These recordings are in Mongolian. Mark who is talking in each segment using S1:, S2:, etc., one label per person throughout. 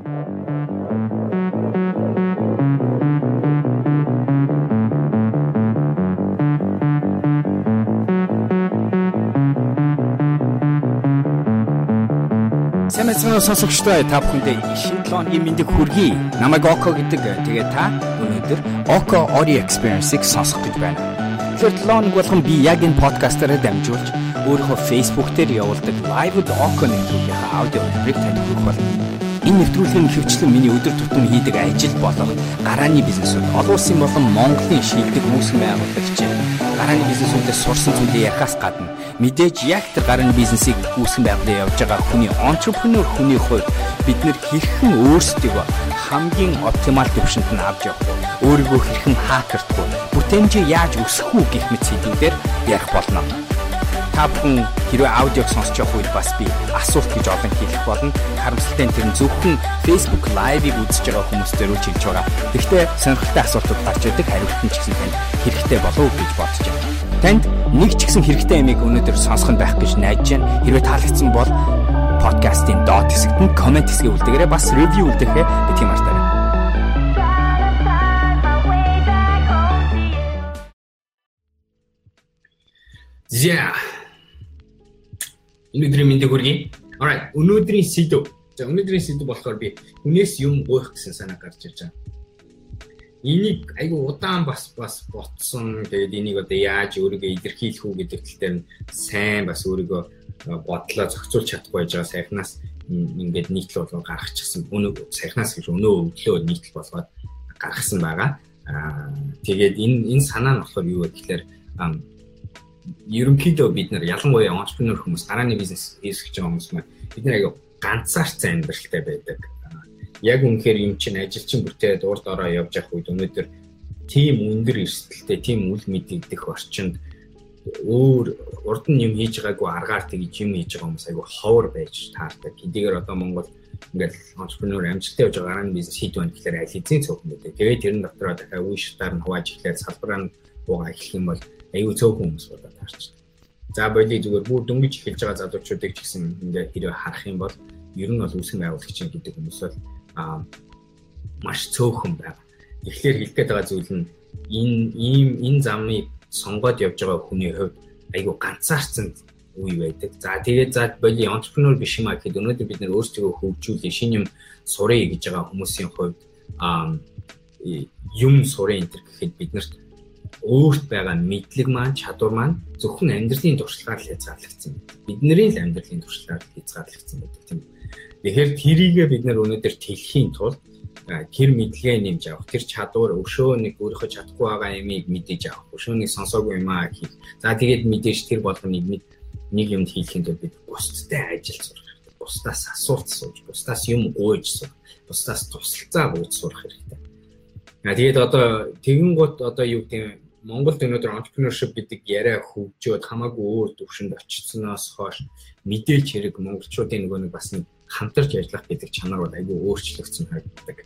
S1: Сэмэцэн сонсогчдоо та бүхэндээ шинэ 7 өдрийн мэндийг хүргэе. Намайг Око гэдэг. Тэгээ та өнөөдөр Око Audio Experience-ийг сонсох гэж байна. Тэгэхээр 7 өнөг болгон би яг энэ подкастаараа дамжуулж өөрийнхөө Facebook дээр явуулдаг Live Oco нэвтрүүлгийн аудио нэрийг танд хүргэх болно. Энэ нэвтрүүлгийн хөвчлэн миний өдөр тутам хийдэг ажил болох гарааны бизнесүүд олон улсын болон Монголын шилдэг үүсгэн байгуулагч гарааны бизнесүүдээс сурсан зүйлээ ярихаас гадна Мэдээж яг тэр гарын бизнесийг үүсгэн байгалаа явж байгаа хүний entrepreneur хүний хувьд бид нэр хэрхэн өөрсдөө хамгийн оптимал төвшөнд нь авч явах вэ? Өөрийгөө хэрхэн вэ? Бүтээмжээ яаж өсгөх үү гэх мэт сэдвүүдээр ярих болно. Та бүхэн хэрвээ аудиог сонсож явах үед бас би асуулт гэж олон хэлэх болно. Харамсалтай нь тэр нь зөвхөн Facebook Live-ыг үзэж байгаа хүмүүстээр үл чиглэж байгаа. Гэхдээ сонирхолтой асуултууд гарч ирдэг хариулт нь ч гэсэн танд хэрэгтэй болов уу гэж бодож байна. Танд нэг ч гэсэн хэрэгтэй ямиг өнөөдөр сонсох нь байх гэж найдаж байна. Хэрвээ таалагдсан бол подкастын доод хэсэгт нь комент хэсгээ үлдээгээрэй. Бас ревю үлдээхээ битгий мартаарай. Yeah. Өнөөдрийн мэндийг хүргэе. Alright, өнөөдрийн сэдв. За өнөөдрийн сэдв болохоор би хүнээс юм гуйх гэсэн санаа гарч ирж байгаа энийг айгу удаан бас бас ботсон. Тэгээд энийг одоо яаж өөрийгөө илэрхийлэх үү гэдэг тал дээр сайн бас өөрийгөө бодлоо зохицуулж чадахгүй байж байгаа сайхнаас ингээд нийтлэл болгоо гаргачихсан. Өнөө сайхнаас гэж өнөө өглөө нийтлэл болгоод гаргасан байгаа. Аа тэгээд энэ энэ санаа нь болохоор юу вэ гэхээр ерөнхийдөө бид нар ялангуяа entrepreneur хүмүүс гарааны бизнес хийсгэж байгаа хүмүүс маань бид нар аяга ганцаарцсан амьдралтай байдаг яг үнэхээр юм чинь ажилчин бүтээд урд ороо явж явах үед өнөөдөр тийм өндөр эрсдэлтэй, тийм үл мэдэгдэх орчинд өөр урд нь юм хийж байгаагүй аргаар тэгж юм хийж байгаа хүмүүс айгүй ховор байж таардаг. Хэдийгээр одоо Монгол ингээд entrepreneur амжилттай явж байгаа гарааны бизнес хийд байна гэхээр аль хэзээ цөөхөн гэдэг. Тэгээд тэрэн дотроо дахиад үе шатаар нь хувааж ихлээр салбараа нь буугаа эхлэх юм бол айгүй цөөхөн хүмүүс болоод таарч. За боли зүгээр бүр дөнгөж эхэлж байгаа залуучуудыг ч гэсэн ингээд хэрэг харах юм бол ер нь бол үүсгэн байгуулагч гэдэг хүмүүс бол маш цөөхөн байна. Тэгэхээр хэлгээд байгаа зүйл нь энэ ийм энэ замыг сонгоод явж байгаа хүний хувьд айгүй ганцаарцсан үе байдаг. За тэгээд за боли entrepreneur биш юм а гэхэд өнөөдөр бид нэр өөрсдөө хөгжүүлээ шинэ юм сурыг гэж байгаа хүмүүсийн хувьд юм сурын энэ гэхэд биднэрт өөрт байгаа мэдлэг маань чадвар маань зөвхөн амьдралын туршлагаар л хязгаарлагдсан. Бидний л амьдралын туршлагаар хязгаарлагдсан байдаг тийм. Тэгэхээр тэрийгээ бид нэр өнөөдөр тэлхийн тулд тэр мэдлэгээ нэмж авах, тэр чадвар өшөө нэг өөрийнхөө чадахгүй байгаа юмыг мэдээж авах, өшөөнийг сонсоогүй юм аа хийх. За тэгээд мэдээж тэр болгоныг нэг юмд хийхин тулд бид бусдтай ажил сурах хэрэгтэй. Бусдаас асуулт сууж, бусдаас юм гуйж сурах, бусдаас тусалцаа гуйж сурах хэрэгтэй. А тэгээд одоо тэгэн гут одоо юу гэдэг Монголд өнөөдөр entrepreneurship гэдэг яриа хөгжөөд хамаагүй өөр төвшөнд очицсноос хойш мэдээж хэрэг монголчуудын нөгөө нэг бас нэг хамтарч ажиллах гэдэг чанар бол айгүй өөрчлөгдсөн харагддаг.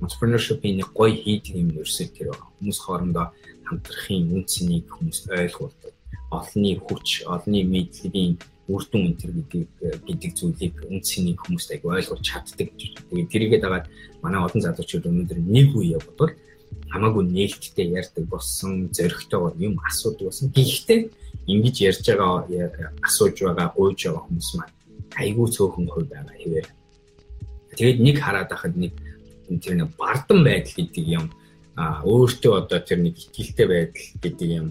S1: Entrepreneurship-ийн нэг гоё хийдэг юм ерөөсөө тэр хүмүүс хоорондоо хамтрахын үнцнийг хүмүүс ойлгуулдаг. Олонний хүч, олонний мэдлэгийн үр дүн энэ гэдэг гэдэг зүйлийг үнцнийг хүмүүст айгүй ойлгуулж чаддаг. Тэгээд тэрийгээ дагаад манай олон залуучууд өнөөдөр нэг үе бодвол хамаагүй нээлттэй ярьдаг болсон, зөрөгтэйгээр юм асуудаг болсон. Гэхдээ ингэж ярьж байгаа асууж байгаа, гуйж байгаа хүмүүс маань айгүй цөөхөн хувь байгаа хэвээр. Тэгээд нэг хараад байхад нэг тэр нэг бардам байдал гэдэг юм а өөртөө одоо тэр нэг ихтэлтэй байдал гэдэг юм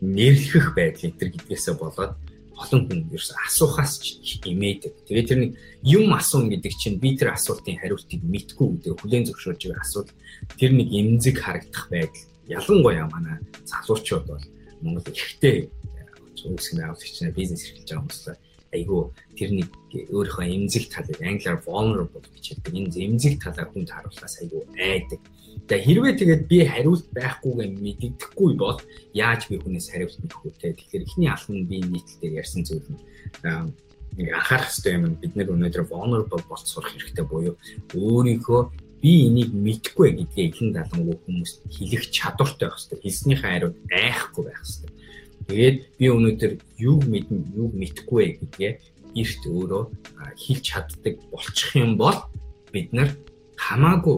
S1: нэрлэх байдал энэ төр гэдгээсээ болоод олон хүн ерөөс асуухаас ч имээдэг. Тэгээд тэр нэг юм асуун гэдэг чинь би тэр асуултын хариултыг мэдгүй гэдэг хүлэн зөвшөөрж байгаа асуулт тэр нэг эмзэг харагдах байдал ялангуяа манай залуучууд бол Монгол ихтэй үүсгэн авлагч нар бизнес эрхэлж байгаа хүмүүс айгүй тэр нэг өөрийнхөө эмзэг талыг англиар vulnerable гэж хэлдэг. Энэ эмзэг талаа хүнд харуулахаас айгүй айдаг. Тэгээ хэрвээ тэгээд би хариулт байхгүйгээ мэддэхгүй бол яаж би хүнээс хариулт мэдэх вэ? Тэгэхээр эхний алхам би нийтлэлээр ярьсан зүйл нь нэг анхаарах хэрэгтэй юм. Бид нэр өнөөдөр vulnerable болж сурах хэрэгтэй буюу өөрийнхөө би энийг мэдгүй гэдгээ ихэнх далангуу хүмүүст хэлэх чадвартай байх хэрэгтэй. Хэлснийхээ хариуд айхгүй байх хэрэгтэй. Тэгээд би өнөөдөр юг мэднэ, юг мэдэхгүй гэдгээ эрт өөрөө хэлж чаддаг болчих юм бол бид нар хамаагүй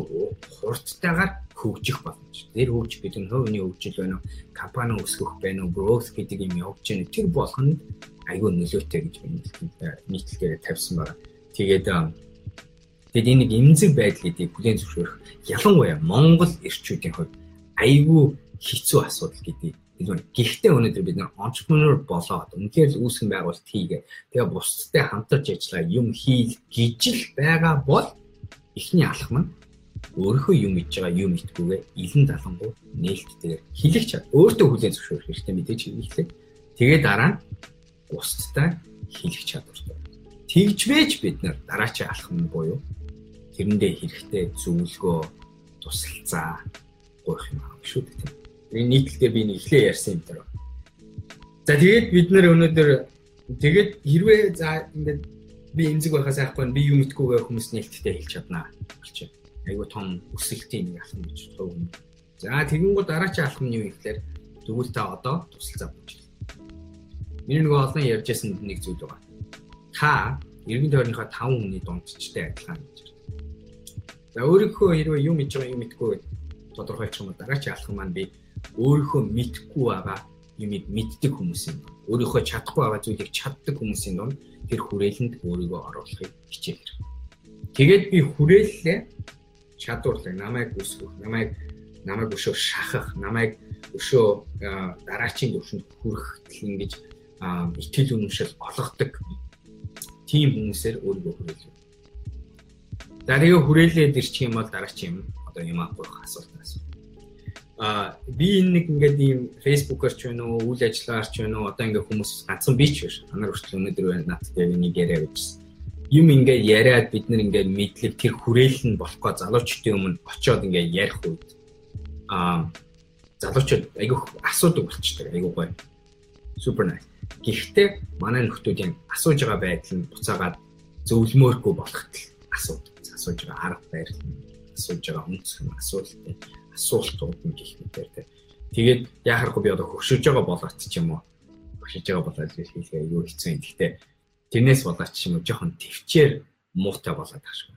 S1: хурдтайгаар хөгжих боломж. Тэр хөгжих гэдэг нь хувийн хөгжил байна уу, компани өсгөх байна уу, growth гэдэг юм явж байна. Тэр болгонд айгүй нөлөөтэй гэж би нийтлэлээр тавьсан байна. Тэгээд тэгээд энэ нэг эмзэг байдал гэдгийг бүлээн зөвшөөрөх ялангуяа Монгол эрчүүдийн хувьд айгүй хэцүү асуудал гэдгийг хэлмээр. Гэхдээ өнөөдөр бид нар entrepreneur болоод үнэхээр л үүсгэн байгуулалт хийгээ. Тэгээ бусдтай хамтарч ажиллаа юм хийл гэж л байгаа бол эхний алхам нь өөрийнхөө юм хийж байгаа юм итгүүгээ илэн далангуу нээлттэйгээр хэлэх чад. Өөртөө хүлээн зөвшөөрөх хэрэгтэй мэдээж хэлээ. Тэгээ дараа нь бусдтай хэлэх чадвартай. Тэгжвэж бид нар дараачийн алхам нь буюу тэрэндээ хэрэгтэй зөвлөгөө тусалцаа гуйх юм аа шүү дээ. Энэ нийтлэлдээ би нэг ихлэ ярьсан юм даа. За тэгээд бид нар өнөөдөр тэгээд хэрвээ за ингээд би эмзэг байхаас айхгүй би юм итгүүгээ хүмүүс нээлттэй хэлж чаднаа болчих. Айгуу том өсөлтийн нэг алхам гэж тоо. За тэгэн гол дараачийн алхам нь юу гэхээр тэгвэл та одоо тусалцаа болж Миний нөгөө олон ярьж байсан нэг зүйл байгаа. Та эргэн тойрныхоо 5 хүний дундчтай адилхан гэж. За өөрийнхөө хэрвээ юм хийж байгаа юм мэдгүй тодорхойлчих юм бол дараач алах маань би өөрийнхөө мэдгүй байгаа юмыг мэддэг хүмүүс юм. Өөрийнхөө чадахгүй байгаа зүйлийг чаддаг хүмүүсийн дунд тэр хүрээлэнд өөрийгөө оруулахыг хичээх хэрэг. Тэгээд би хүрээллээ чадварлаа намайг өсгөх, намайг намайг өшөө шахах, намайг өшөө дараачийн төвшөнд хүрэх ингэж итгэл үнэмшил олгодог тийм хүмүүсээр өөрийгөө хүрээлээ. За тэгээ хүрээлээд ирчих юм бол дараач юм одоо юм аахгүй асуулт асуу. А би энэ нэг ингээд ийм фэйсбүүкээр ч байна уу, үйл ажиллагаар ч байна уу, одоо ингээд хүмүүс ганцхан би ч биш. Анаар хүртэл өнөөдөр байна надад яг нэг яриа бичсэн. Юм ингээд яриад бид нар ингээд мэдлэг тэр хүрээл нь болохгүй залуучдын өмнө очиод ингээд ярих үед а залуучууд айгүйх асуудаг болчихдог айгүй гоё. Супер nice. Гэхдээ манай нөхдүүдийн асууж байгаа байдал нь буцаагаад зөвлөмөөргүй болохт л асуудаг. Асууж байгаа арга барил асууж байгаа үнцх нь асуулттай асуултууд нь гэх мэтэр тэ. Тэгээд яхахгүй би одоо хөгшөж байгаа болоод ч юм уу хөгшөж байгаа болоод хэлгээ юу хэцүү юм. Гэхдээ тэрнээс болоод ч юм уу жоохон төвчээр муутай болоод шүү.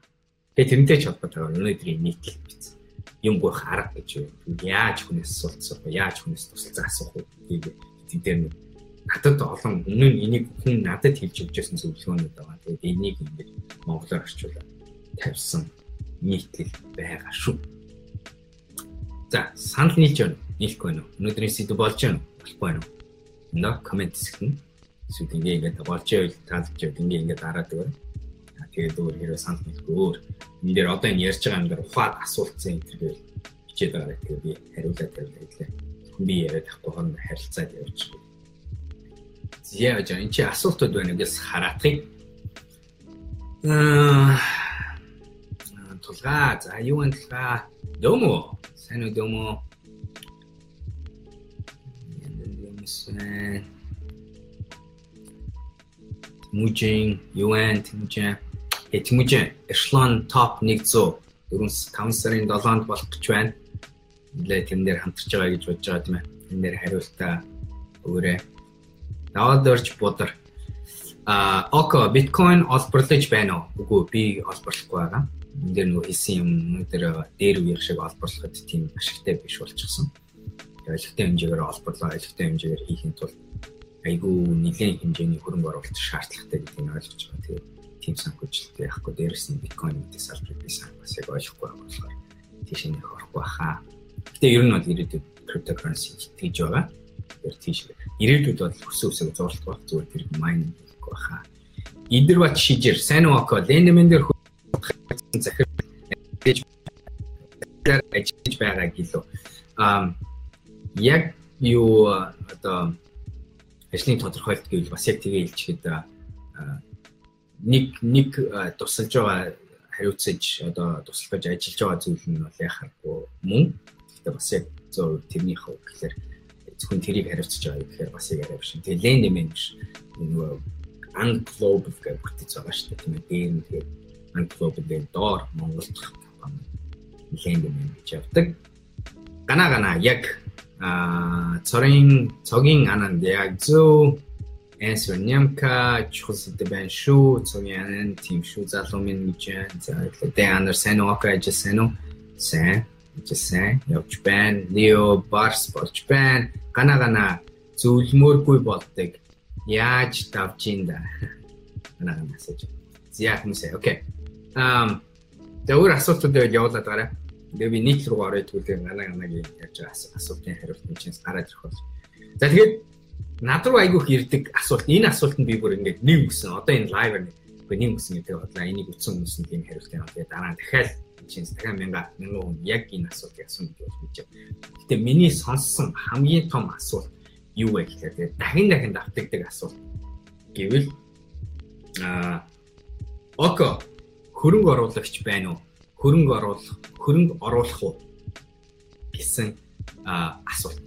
S1: Тэгээд тэрнтэй ч холбоотойгоор өнөөдрийн нийтлэл биз. Юм гоох арга гэж юу. Яаж хүнээс асуулт асуух вэ? Яаж хүнээс тусалцаа асуух вэ? Тэгээд дээр нэг надад олон өмнө нь энийг хүн надад хэлж өгчээсэн зөвлөгөөнүүд байгаа. Тэгээд энийг ингээд монголоор орчуулаад тавьсан нийтлэл байгаа шүү. За, санал нийлж байна. Нийлэхгүй байна уу? Өнөөдрийн сэдв болж байна уу? Болохгүй байна уу? Эндээ комент хэсэгт эсвэл ингээ ингээд болж байвал таалж байвал ингээ ингээд дараад өгөө. Тэгээд өөр хэрэг санал нийлэхгүй өөр. Энэ дээр одоо энэ ярьж байгаа юм дээр ухаад асуултсан энэ төр бичээд байгаа. Тэгээд би хариулаад тавилаа хэлээ. Би яриад тахгүй хооронд харилцаад явуулчих яаж энэ чи асуултууд байна гэж хараахыг аа тулгаа за юу вэ тулгаа дөмө уу дөмө юмсэн мужин юан тэмжээ этмужин эшлон топ 100 4 5 сарын 7-нд болох гэж байна. Нилээ тэн дээр хамтарч байгаа гэж бодож байгаа тийм ээ. Тэн дээр хариултаа өгөөрэй. Даваад орж бодар. А око биткойн олборлож байна уу? Үгүй би олборлохгүй байгаа. Энд дээр нөгөө хийсэн юм өнөөдөр дээр үеэр шиг олборлоход тийм ашигтай биш болчихсон. Ойлгохтой хэмжээгээр олборлоо, ойлгохтой хэмжээгээр хийхин тулд айгүй нэгэн хэмжээний хөрөнгө оруулалт шаардлагатай гэдгийг ойлгож байгаа. Тэгээд тийм санхүүжилттэй яахгүй дээрэс нь биткойн гэдэг салбарыг би сайн бас яг ойлгохгүй болохоор тийш нэг орохгүй хаа. Гэтэ ер нь бол ирээдүйд cryptocurrency гэж байгаа. Тэр тийш ирээдүйд бол өсөө өсөө зурлах байх зүгээр тэр майнинг гэхгүй баха. Идэрват шижэр сайн уу око лендмен дээр захир ажиллаж байгаа гэлөө. Аа яг юу одоо ажлын тодорхойлт гэвэл бас яг тэгээ хэлчихэд нэг нэг тусалж байгаа хариуцаж одоо туслаж ажиллаж байгаа зүйл нь бол яхахгүй мөн. Гэхдээ бас яг зөв тэрний хувь гэхээр зөвхөн тэрийг хариуцж байгаа гэхээр бас яг арай биш. Тэгээ лен нэмэн биш. Нөгөө Unglobal гэх бүтээц байгаа шүү дээ. Тийм ээ. Дээр нь тэгээ Unglobal-ийн доор Монголд компани нэмэн гэж явдаг. Гана гана яг а цорын цогийн ананд яг зөв answer Nyamka чухал сэдв байна шүү. Цугийн тийм шүү залуу минь гэж. За сайн уу гэж сайн уу? Сайн. Жисэн явж байна. Лео Барс болж байна. Гана гана зөвлөмөргүй болдог. Яаж давж ин да? Гана гана асууж. Зяах юм сая. Окей. Ам Дэвэр асуултууд явуулаад гараа. Тэгээ би нийт рүү ороод түлээ гана ганагийн ярьж байгаа асуултын хариулт нь чинь гараад ирэх бол. За тэгээд над руу айгүйх ирдэг асуулт. Энэ асуултанд би бүр ингээд нэг үсэн. Одоо энэ лайв нэг үсэн гэдэг бодлоо. Энийг үтсэн хүмүүс нь тийм хариултыг аваад дараа нь дахиад чинь дахиад мянга мянган хүн яг энэ асуултыг асуух гэж болж байна. Гэтэ миний сонссон хамгийн том асуулт юу вэ гэхээр дахин дахин давтагддаг асуулт гэвэл аа Око хөрөнгө оруулагч байна уу? Хөрөнгө оруулах, хөрөнгө оруулах уу гэсэн асуулт.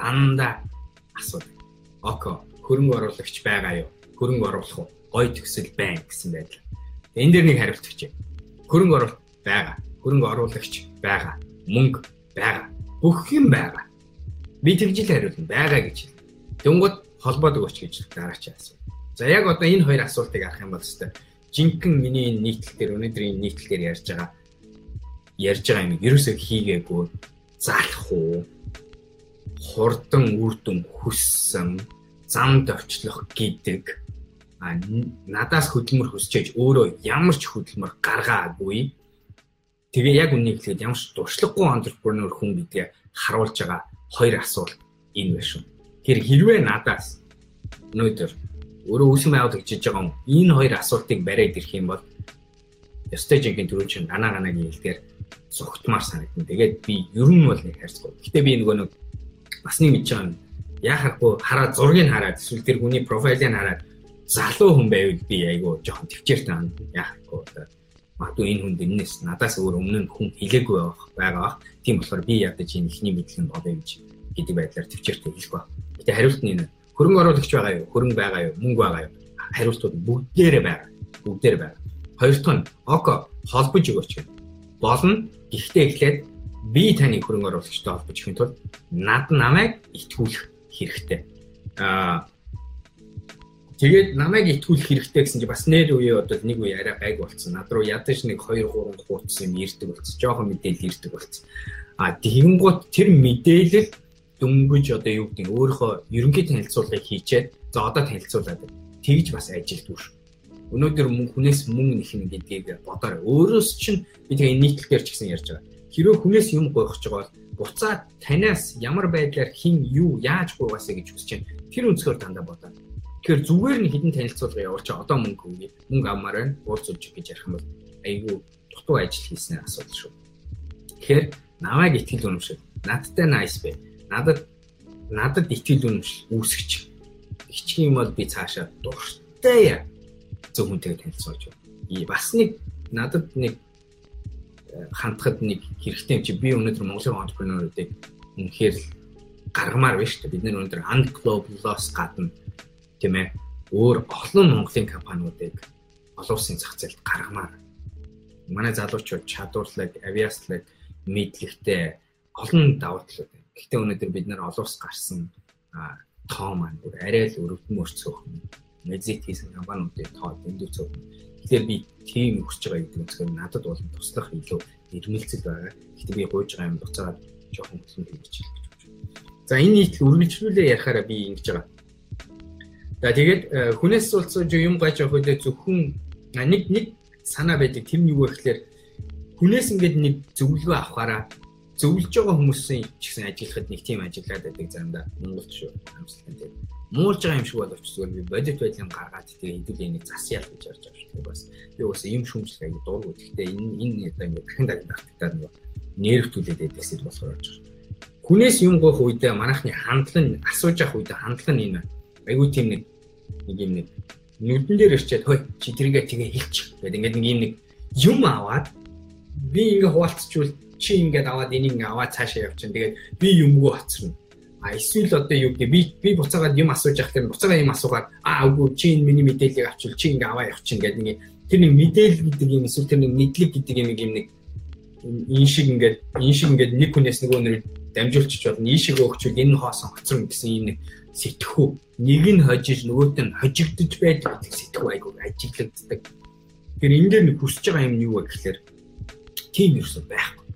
S1: Дандаа асуудаг. Око хөрөнгө оруулагч байгаа юу? Хөрөнгө оруулах уу? Гой төсөл байна гэсэн байдал. Энэ дэр нэг хариулт өгчээ. Хөрөнгө оруулалт байгаа. Хөрөнгө оруулагч байгаа. Мөнгө байгаа. Бүх юм байгаа. Би тэгжил хариулна байгаа гэж. Дөнгөд холбоод өгөөч гэж дараач асуу. За яг одоо энэ хоёр асуултыг арах юм бол өстой жинхэнэ миний нийтлэл дээр өнөөдрийн нийтлэл дээр ярьж байгаа. Ярьж байгаа юм ерөөсөө хийгээгүй. Залах уу? Хурдан үрдэн хүссэн зам довчлох гэдэг. А надаас хөдөлмөр хүсчээж өөрөө ямар ч хөдөлмөр гаргаагүй. Тэгээ яг үнийг хэлээд ямар ч дуршлаггүй entrepreneur хүн гэдгээ харуулж байгаа хоёр асуулт энэ байна шүү. Тэр хэрвээ надаас өнөөдөр өөрөө үүсгэн байгуулалт хийж байгаа юм. Энэ хоёр асуултыг бариад ирэх юм бол ёстой жинхэнэ төрөл чинь гана ганагийн хэлээр зүгтмаар санагдана. Тэгээд би ер нь бол нэг хайрцаг. Гэтэ би нөгөө нэг бас нэг мэдж байгаа юм. Яхахгүй хараа зургийг хараад эсвэл тэр хүний профайлыг хараад залуу хүн байвал би айгүй жоохон төвчээртэй ан яахгүй одоо магадгүй энэ хүнд энэс надаас өөр өмнө нь хүн хэлээгүй байгаа. Тийм болохоор би ядаж энэ ихний мэдлэг болоо гэж гэдэг байдлаар төвчээртэй хэлэх ба. Гэтэ хариулт нь энэ хөрөнгө оруулагч байгаа юу? Хөрөнгө байгаа юу? Мөнгө байгаа юу? Хариултууд бүгдээрээ байгаа. Бүгдээрээ байгаа. Хоёр дахь нь око холбож өгөөч. Болно. Гэхдээ эхлээд би таны хөрөнгө оруулагчтай холбож өгөх тул над намайг итгүүлэх хэрэгтэй. Аа Тэгээд намайг итгүүлэх хэрэгтэй гэсэн чинь бас нэр үе одоо нэг үе арай гайг болсон. Над руу ядаж нэг 2 3 хуудас юм ирдэг болсон. Жохон мэдээлэл ирдэг болсон. А тэгэнгუთ тэр мэдээлэл дөнгөж одоо юу гэдэг өөрийнхөө ерөнхий танилцуулгыг хийчээд за одоо танилцуулаад тэгж бас ажилтгүй шүү. Өнөөдөр хүнээс мөнгө нэхнэ гэдгийг бодоорой. Өөрөөс чинь би тэгээ нийтлэл дээр ч гэсэн ярьж байгаа. Хэрвээ хүнээс юм гойхож байгаа бол буцаад танаас ямар байдлаар хин юу яаж гуйгаасаа гэж хүсэж байна. Тэр өнцгөр дандаа бодоо. Тэгэхээр зүгээр нь хідэн танилцуулга явуулчаа одоо мөнгө өгье. Мөнгө авмаар байна. Уулзуулж гэж ярих юм бол айгүй дутуу ажил хийснээр асуудал шүү. Тэгэхээр намайг итгэл үнэмшил. Надтай nice бай надад надад итгэл үнэмшил үүсгэж хичгэн юм бол би цаашаа дуртай зөв хүнтэйгээ танилцуулж байна. Бас нэг надад нэг э, хандхад нэг хэрэгтэй юм чи би өнөөдөр Монголын entrepreneur-уудыг үнэхээр гаргамаар байна шүү дээ. Бид нэр өнөөдөр unglobal-оос гадна тийм ээ өөр олон Монголын компаниудыг олон улсын зах зээлд гаргамаар. Манай залуучууд чадварлаг, авиаслаг, мэдлэгтэй олон давуу талууд Гэхдээ өнөөдөр бид нэр олон ус гарсан тоо маань бүр арай л өрөвдмөр цөөхөн мезит хийсэн компаниудын тоо дэндүү цөөхөн. Тэгэхээр би тийм өсөж байгаа гэдэг үнэхээр надад бол туслах илүү ирмэлцэл байгаа. Гэхдээ би гуйж байгаа юм буцаад жоохон хөтлөн хийж хэлэх гэж байна. За энэ нийтлэл үргэлжлүүлээ ярихаараа би ингэж байгаа. За тэгээд хүнээс суулцаж юм гаж явах үедээ зөвхөн нэг нэг санаа байдаг. Нь юу вэ гэхээр хүнээс ингээд нэг зөвлөгөө авахаараа зөвлөж байгаа хүмүүсийн ч гэсэн ажиллахад нэг тийм ажиллаад байдаг заримдаа Монголд шүү. Хамсалтай тийм муулж байгаа юм шиг боловч зүгээр би бодит байдлын гаргаад тэгээ хэдүүл нэг зас ял гэж ярьж байгаа шүү. Бас би бас юм шүмжлэх аяг дургу гэхдээ энэ энэ одоо ингэ дахин дахин давтагдаад нэг нэрвтүүлээд байдаг зүйл болохоор болж байгаа. Хүнээс юм гоох үедээ манайхны хандлага нь асууж явах үедээ хандлага нь энэ айгүй тийм нэг нэг юм нэг нүдэн дээр ирчээд хөөе чи тэргээ тэгээ хэлчих гэдэг ингээд нэг юм нэг юм аваад би ингээ хуваалцчихвал чи ингээд аваад энийг аваад цаашаа явчихна. Тэгээд би юмгүй хоцорно. А эсвэл одоо юу гэдэг би би буцаагаад юм асууж явах гэхээр буцаагаа юм асуугаад аа үгүй чи энэ миний мэдээллийг авчвал чи ингээ аваа явчихна гэдэг нэг тэр нэг мэдээлэл гэдэг юм эсвэл тэр нэг мэдлэг гэдэг юм юм нэг энэ шиг ингээд энэ шиг ингээд нэг хүнээс нөгөө нэр дамжуулчих болно. Ийшээ өгчвөл энэ хоосон хоцрон гэсэн ийм нэг сэтгхүү. Нэг нь хожиж нөгөөт нь хожигдож байдаг гэдэг сэтгхүү айгуу ажиглагддаг. Тэгэхээр энэ дээр нэг хүсэж байгаа юм юу вэ гэхээр тийм ерөөсөө байхгүй.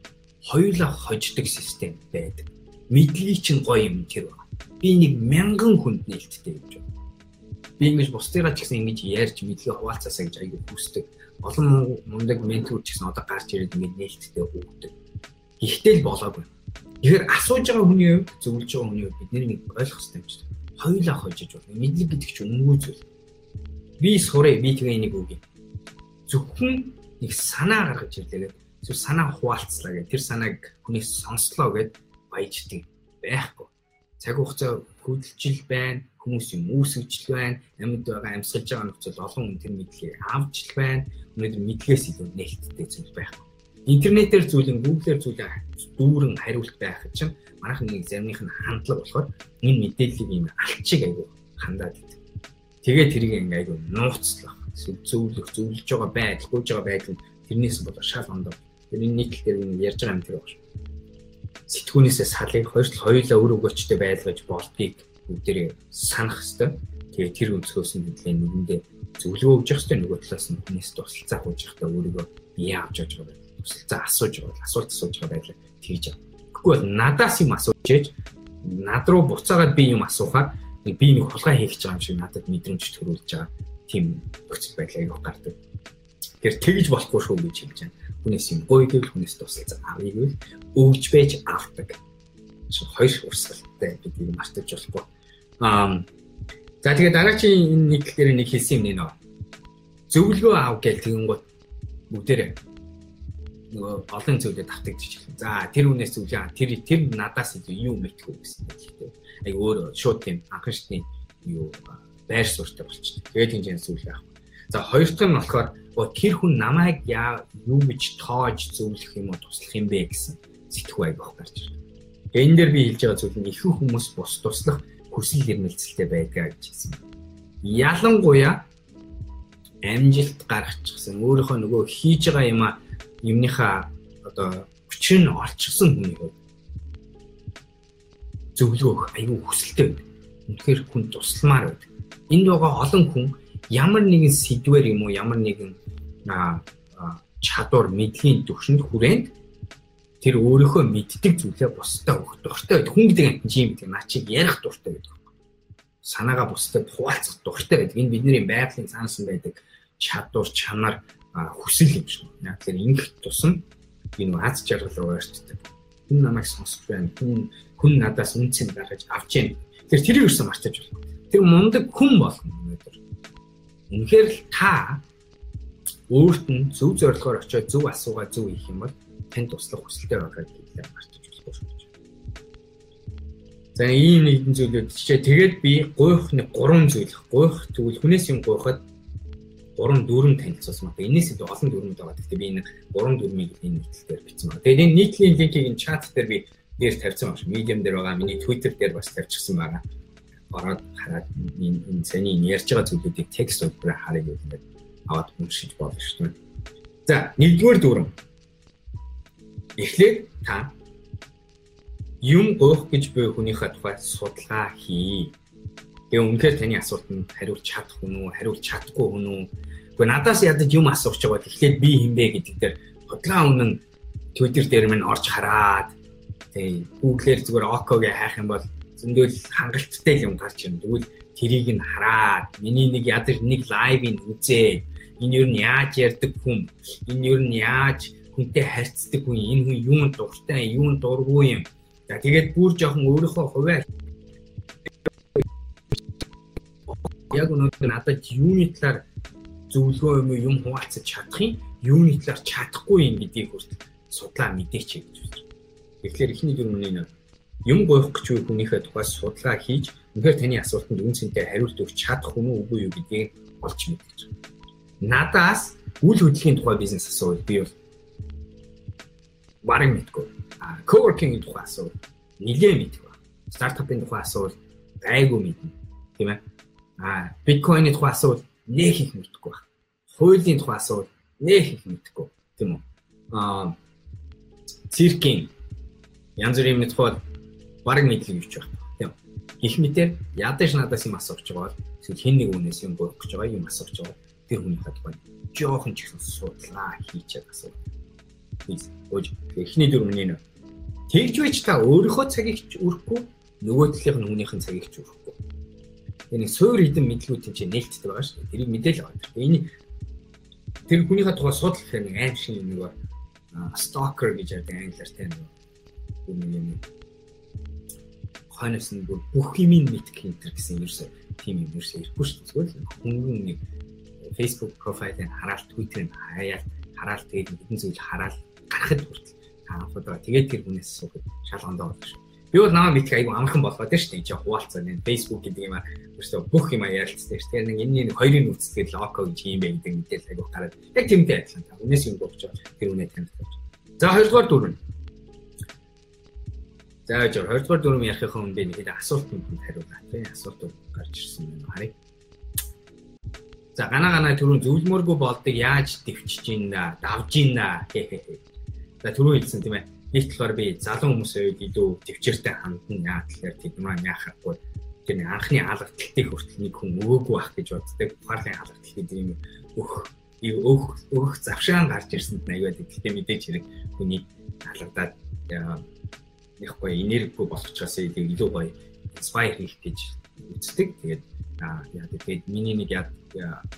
S1: Хоёулаа хождог систем байдаг. Мэдлэгийн чинь гоё юм тэр байна. Би нэг мянган хүнд нээлттэй гэж байна. Би ингэж бусдыгаа ч гэсэн ингэж ярьж мэдлэгээ хуваалцаасаа гэж айгуу хүсдэг. Олон мундаг ментор ч гэсэн одоо гарч ирээд ингэж нээлттэй өгдөг. Ихтэй л болоогүй. Тэгэхээр асууж байгаа хүний хувьд зөвлөж байгаа хүний хувьд бид нэг ойлгох хэрэгтэй юм чинь. Хоёулаа хожиж болно. Мэдлэг гэдэг чинь үнгүй зүйл. Би сурыг би тэгээ энийг үгүй. Зөвхөн нэг санаа гаргаж ирлээ эсвэл санаа хуваалцлаа гэх тэр санааг хүнээс сонслоо гэд баяждаг байхгүй. Цаг хугацаа хөдөлжил байна, хүмүүс юм үүсгэж байна, амьд байгаа амьсгалж байгаа нөхцөл олон хүн тэр мэдлэгийг авч л байна. Өнөөдөр мэдлэгээс илүү нээлттэй зүйл байхгүй интернетээр зүйлэн Google-ээр зүйлээ дүүрэн хариулт байх чинь манайхан нэг заримных нь хандлага болохоор энэ мэдээллийг юм алчиг айгу хандаад идэв. Тэгээд тэрийг ингээ айгу нууцлах, зөвлөх, зөвлөж байгаа байдал, гүйж байгаа байдал тэрнээс болоо шал ондоо. Тэр энэ нийтлэл дээр ярьж байгаа юм тэр байна. Сэтгүүнээсээ салыг хоёрт хоёулаа өр өгөөчтэй байлгаж болдгийг бүгдээрээ санах хэвээр. Тэгээд тэр өнцгөөс нь хэдlээ нэгэндээ зөвлөгөө өгж явах хэвээр нөгөө талаас нь хүнээс тусалцаа хууж явахдаа өөрийгөө бие авч явж байгаа за асууж байгаа асуулт асууж байгаа байлаа тэгж аа. Тэгэхгүй бол надаас юм асууж ээж над руу буцаагаад би юм асуухаар би нэг хулгай хийх гэж байгаа юм шиг надад мэдрэмж төрүүлж байгаа тийм нөхцөл байдал аяг гардаг. Тэгэхээр тэгж болохгүй шүү гэж хэлж байна. Хүнээс юм гоё гэвэл хүнээс тусалцаа авъя гэвэл өгж байж авдаг. Хоёр урсгалтай гэдгийг мартаж болохгүй. Аа за тэгээд дараагийн энэ нийтлэл дээр нэг хэлсэн юм нэ. Зөвлөгөө ав гэл тэгэн гот бүгдээрээ нөгөө олон зүйлээр давтагдчих. За тэр үнээс зүйлээ тэр тэр надаас юу мэдэх үү гэсэн хэлтэй. Ай өөр шууд тийм анхан шатны юу байр суурьтай болчихсон. Тэгээд энэ зүйл яах? За хоёр дахь нь болохоор тэр хүн намайг яа юу гэж тоож зөвлөх юм уу туслах юм бэ гэсэн аяг авах гарч ирнэ. Энэ дээр би хэлж байгаа зүйл нь ихэнх хүмүүс бус туслах хүсэл эрмэлзэлтэй байдгаа гэж хэлсэн. Ялангуяа амжилт гаргачихсан өөрийнхөө нөгөө хийж байгаа юм а юмныхаа одоо хүчин олчихсан хүнийг зөвлөгөө аюу хүсэлтэй байдаг. Үнэхээр хүн тусламаар байдаг. Энд байгаа олон хүн ямар нэгэн сэдвэр юм уу ямар нэгэн чадвар мэдлийн төвшөнд хүрээнд тэр өөрийнхөө мэддэг зүйлээ бусдад өгөх дуртай байдаг. Хүн гэдэг юм чинь гэдэг наа чи ярих дуртай байдаг. Санаагаа бусдад хуваалцах дуртай байдаг. Энэ бидний байгалийн сансан байдаг чадвар, чанар хүсэл юм шиг. Яг тэр ингэх тусам нэг аз жаргал ойртдаг. Хүн намайг сонсож байна. Хүн хүн надаас үнцэн гаргаж авч яана. Тэр тэрийг юусан мартаж байна. Тэр мундаг хүн болно өнөөдөр. Үнэхээр л та өөрт нь зөв зорилгоор очиод зөв асуугаа зөв хийх юм бол тань туслах хүсэлтэй байгаад хэлээ мартаж болохгүй шүү дээ. За ийм нэгэн зүйлүүд чичээ тэгээд би гуйх нэг гурван зүйл. Гуйх тэгвэл хүнээс юм гуйхад 3 4 танилцуулсан байна. Энээс илүү олон дүрмүүд байгаа. Гэхдээ би энэ 3 дүрмийг энэ нийтлэлээр бичсэн байна. Тэгээд энэ нийтлийн линкийг энэ чат дээр би дээр тавьсан байна. Medium дээр байгаа. Миний Twitter дээр бас тавьчихсан байгаа. Ороод хараад энэ саний ярьж байгаа зүйлүүдийг текст харъя гэх юм аваад уншиж болно шүү дээ. За, нэгдүгээр дүрм. Эхлээд та юм гоох гэж буй хүнийхээ тухай судалгаа хий. Тэгээ үнэхээр таны асуултанд хариулж чадах хүн үү, хариулж чадахгүй хүн үү? Гэхдээ надаас ядаж юм асууж байгаа бол эхлээд би хинбэ гэдэг дээр хотлоо үнэн Twitter дээр минь орж хараад тэгээ Google-ээр зүгээр Oco-г хайх юм бол зөндөл хангалттай юм гарч ирнэ. Тэгвэл тэрийг нь хараад миний нэг ядаж нэг лайвыг үзээ. Энэ юу нь яаж ярьдаг хүн? Энэ юу нь яаж хүнтэй харьцдаг хүн? Энэ хүн юунд дуртай, юунд дургүй юм? За тэгээд бүр жоохон өөрийнхөө хувиа яг өнөөдөр надад юуны талаар зөвлөгөө юм юм хуваалцаж чадах юм юуны талаар чадахгүй юм гэдгийг хүртэл судлаа мэдээч гэж үзэж. Тэгэхээр эхний дүрмний нэг юм гоох гэж буй хүнийхээ тухай судалгаа хийж үнэхээр таны асуултанд үнцэнтэй хариулт өгч чадах хүн үгүй юу гэдгийг олж мэдэж. Надаас үйл хөдлөлийн тухай бизнес асуувал би бол барин мэдгүй. А coworking-ийн тухай асуувал нэлээд мэдгүй. Стартапын тухай асуувал гайгүй мэднэ. Тийм ээ А биткойны тухай асуувал нэх их мэдэхгүй байна. Хуулийн тухай асуувал нэх их мэдэхгүй тийм үү? Аа циркийн янз бүрийн мэдэх бол баг мэдлэг юуч байх. Тийм. Гэх мэтэр ядаж надаас юм асууж байгаа бол эсвэл хин нэг үнээс юм бурах гэж байгаа юм асууж байгаа. Тэр хүний хадгай жоохон ч ихсэн судлаа хийчихэд асуу. Өөж эхний дөрөвний нэ. Тэгж байж та өөрийнхөө цагийг ч өрөхгүй нөгөө талынх нь хүнийх нь цагийг ч өрөхгүй. Энэ суур хідэн мэдлгүүд чинь нээлттэй байгаа шүү. Тэрийг мэдээл байгаа. Энэ тэр хүнийхээ тухай судлах хэрэг нэг аим шиг нэг stalker гэж ярьдаг англиар тийм нэг юм хойноос нь бүх юмыг мэдэх хинтер гэсэн ерөөсөө тийм юм ерөөсөө ирэхгүй шүү. Зүгээр л хөнгөн нэг Facebook профайлыг хараад Twitter-ыг хаяад хараад тэгээд хэдэн зүйл хараад гарахад хүртэл таахад тэгээд тэр хүнээс суухад шалгандаа болно шүү. Би бол намаа мэдэх айгүй амархан байна шүү дээ. Жоо хуваалцаа нэ Facebook гэдэг юм аа өөртөө бүх юм ярилцдаг шүү. Тэгээд нэг энэний хоёрын үүсгээд локо гэж юм гэдэг мэдээлэл айгүй гараад яг тиймтэй адилхан. Үнээс юм болж байгаа. Тэр үнэ таних. За хоёрдугаар дүрэн. За жоо хоёрдугаар дүрэн ярихын өмнө би нэг асуултанд хариулах. Тийм асуулт гарч ирсэн юм харъя. За гана гана түрүүн зөвлөмөргүй болдог яаж дэвчиж ийн давж ийн За түрүүн хэлсэн тийм ээ. Нийт болохоор би залуу хүмүүсийн үед илүү төвчээртэй хандна яа тэгэхээр тэд маань яхахгүй тэр нэг анхны алгадталтыг хүртэл нэг хүн өгөөгүй байх гэж боддог. Ухаарлын алгадтал гэдэг юм өөх өөх өөх завшаан гарч ирсэнд аягаад гэхдээ мэдээж хэрэг хүний алгадаад яг гоё энергигүй болгочоос илүү гоё inspire хийх гэж үздэг. Тэгээд яа тэгээд миний нэг яа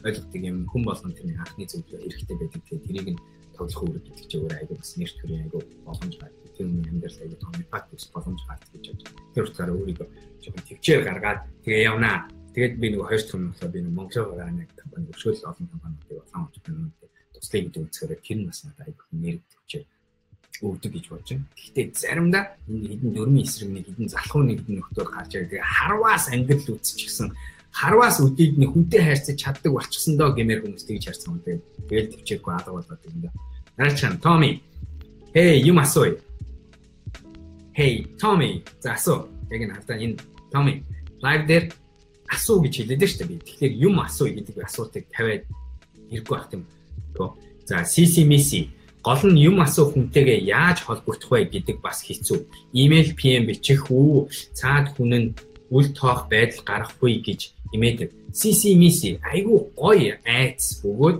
S1: ойлгодог юм хүн болгон тэрний анхны зөвлөө эрэхтэй байдаг. Тэгээд тэрийг нь тоглох үүрэг гэдэг чинь өөр айгүй бас нэр төрийн айгүй боломж гардаг. Тэр хүний амьдрал айгүй том импакт ус боломж гардаг гэж бодож. Тэр утгаараа өөрийгөө жоохон төвчээр гаргаад тэгээ явнаа. Тэгээд би нөгөө хоёр дахь нь болохоор би Монголоо гараа нэг компани өшөөл олон компаниудыг олон компаниуд туслая гэдэг үгсээр тэр нь бас надад айгүй нэр төвчээр өгдөг гэж бодож байна. Гэхдээ заримдаа энэ хэдэн дөрмийн эсрэг нэг хэдэн залхуу нэг хэдэн нөхдөд гарч ирээд тэгээ харваас амьдрал үүсчихсэн харваас үдийг нэг хүнтэй хайрцаж чаддаг болчихсон доо гэмээр хүмүүс тэгж харсан юм. Тэгээд төвчээгүй алга болоод юм да. Нарчан Томи. Hey, юм асууя. Hey, Tommy. За асуу. Яг энэ хавтаа энэ Tommy лайв дээр асуу гэж хэлээд дээ би. Тэгэхээр юм асууя гэдэг асуултыг тавиад хэрэггүй байх юм. За CC Messi гол нь юм асуух хүнтэйгээ яаж холбогдох вэ гэдэг бас хэцүү. Имейл PM бичих үү, цаад хүн нь үл тоох байдал гарахгүй гэж имэдэг. CC Messi айгүй гоё айц бөгөөд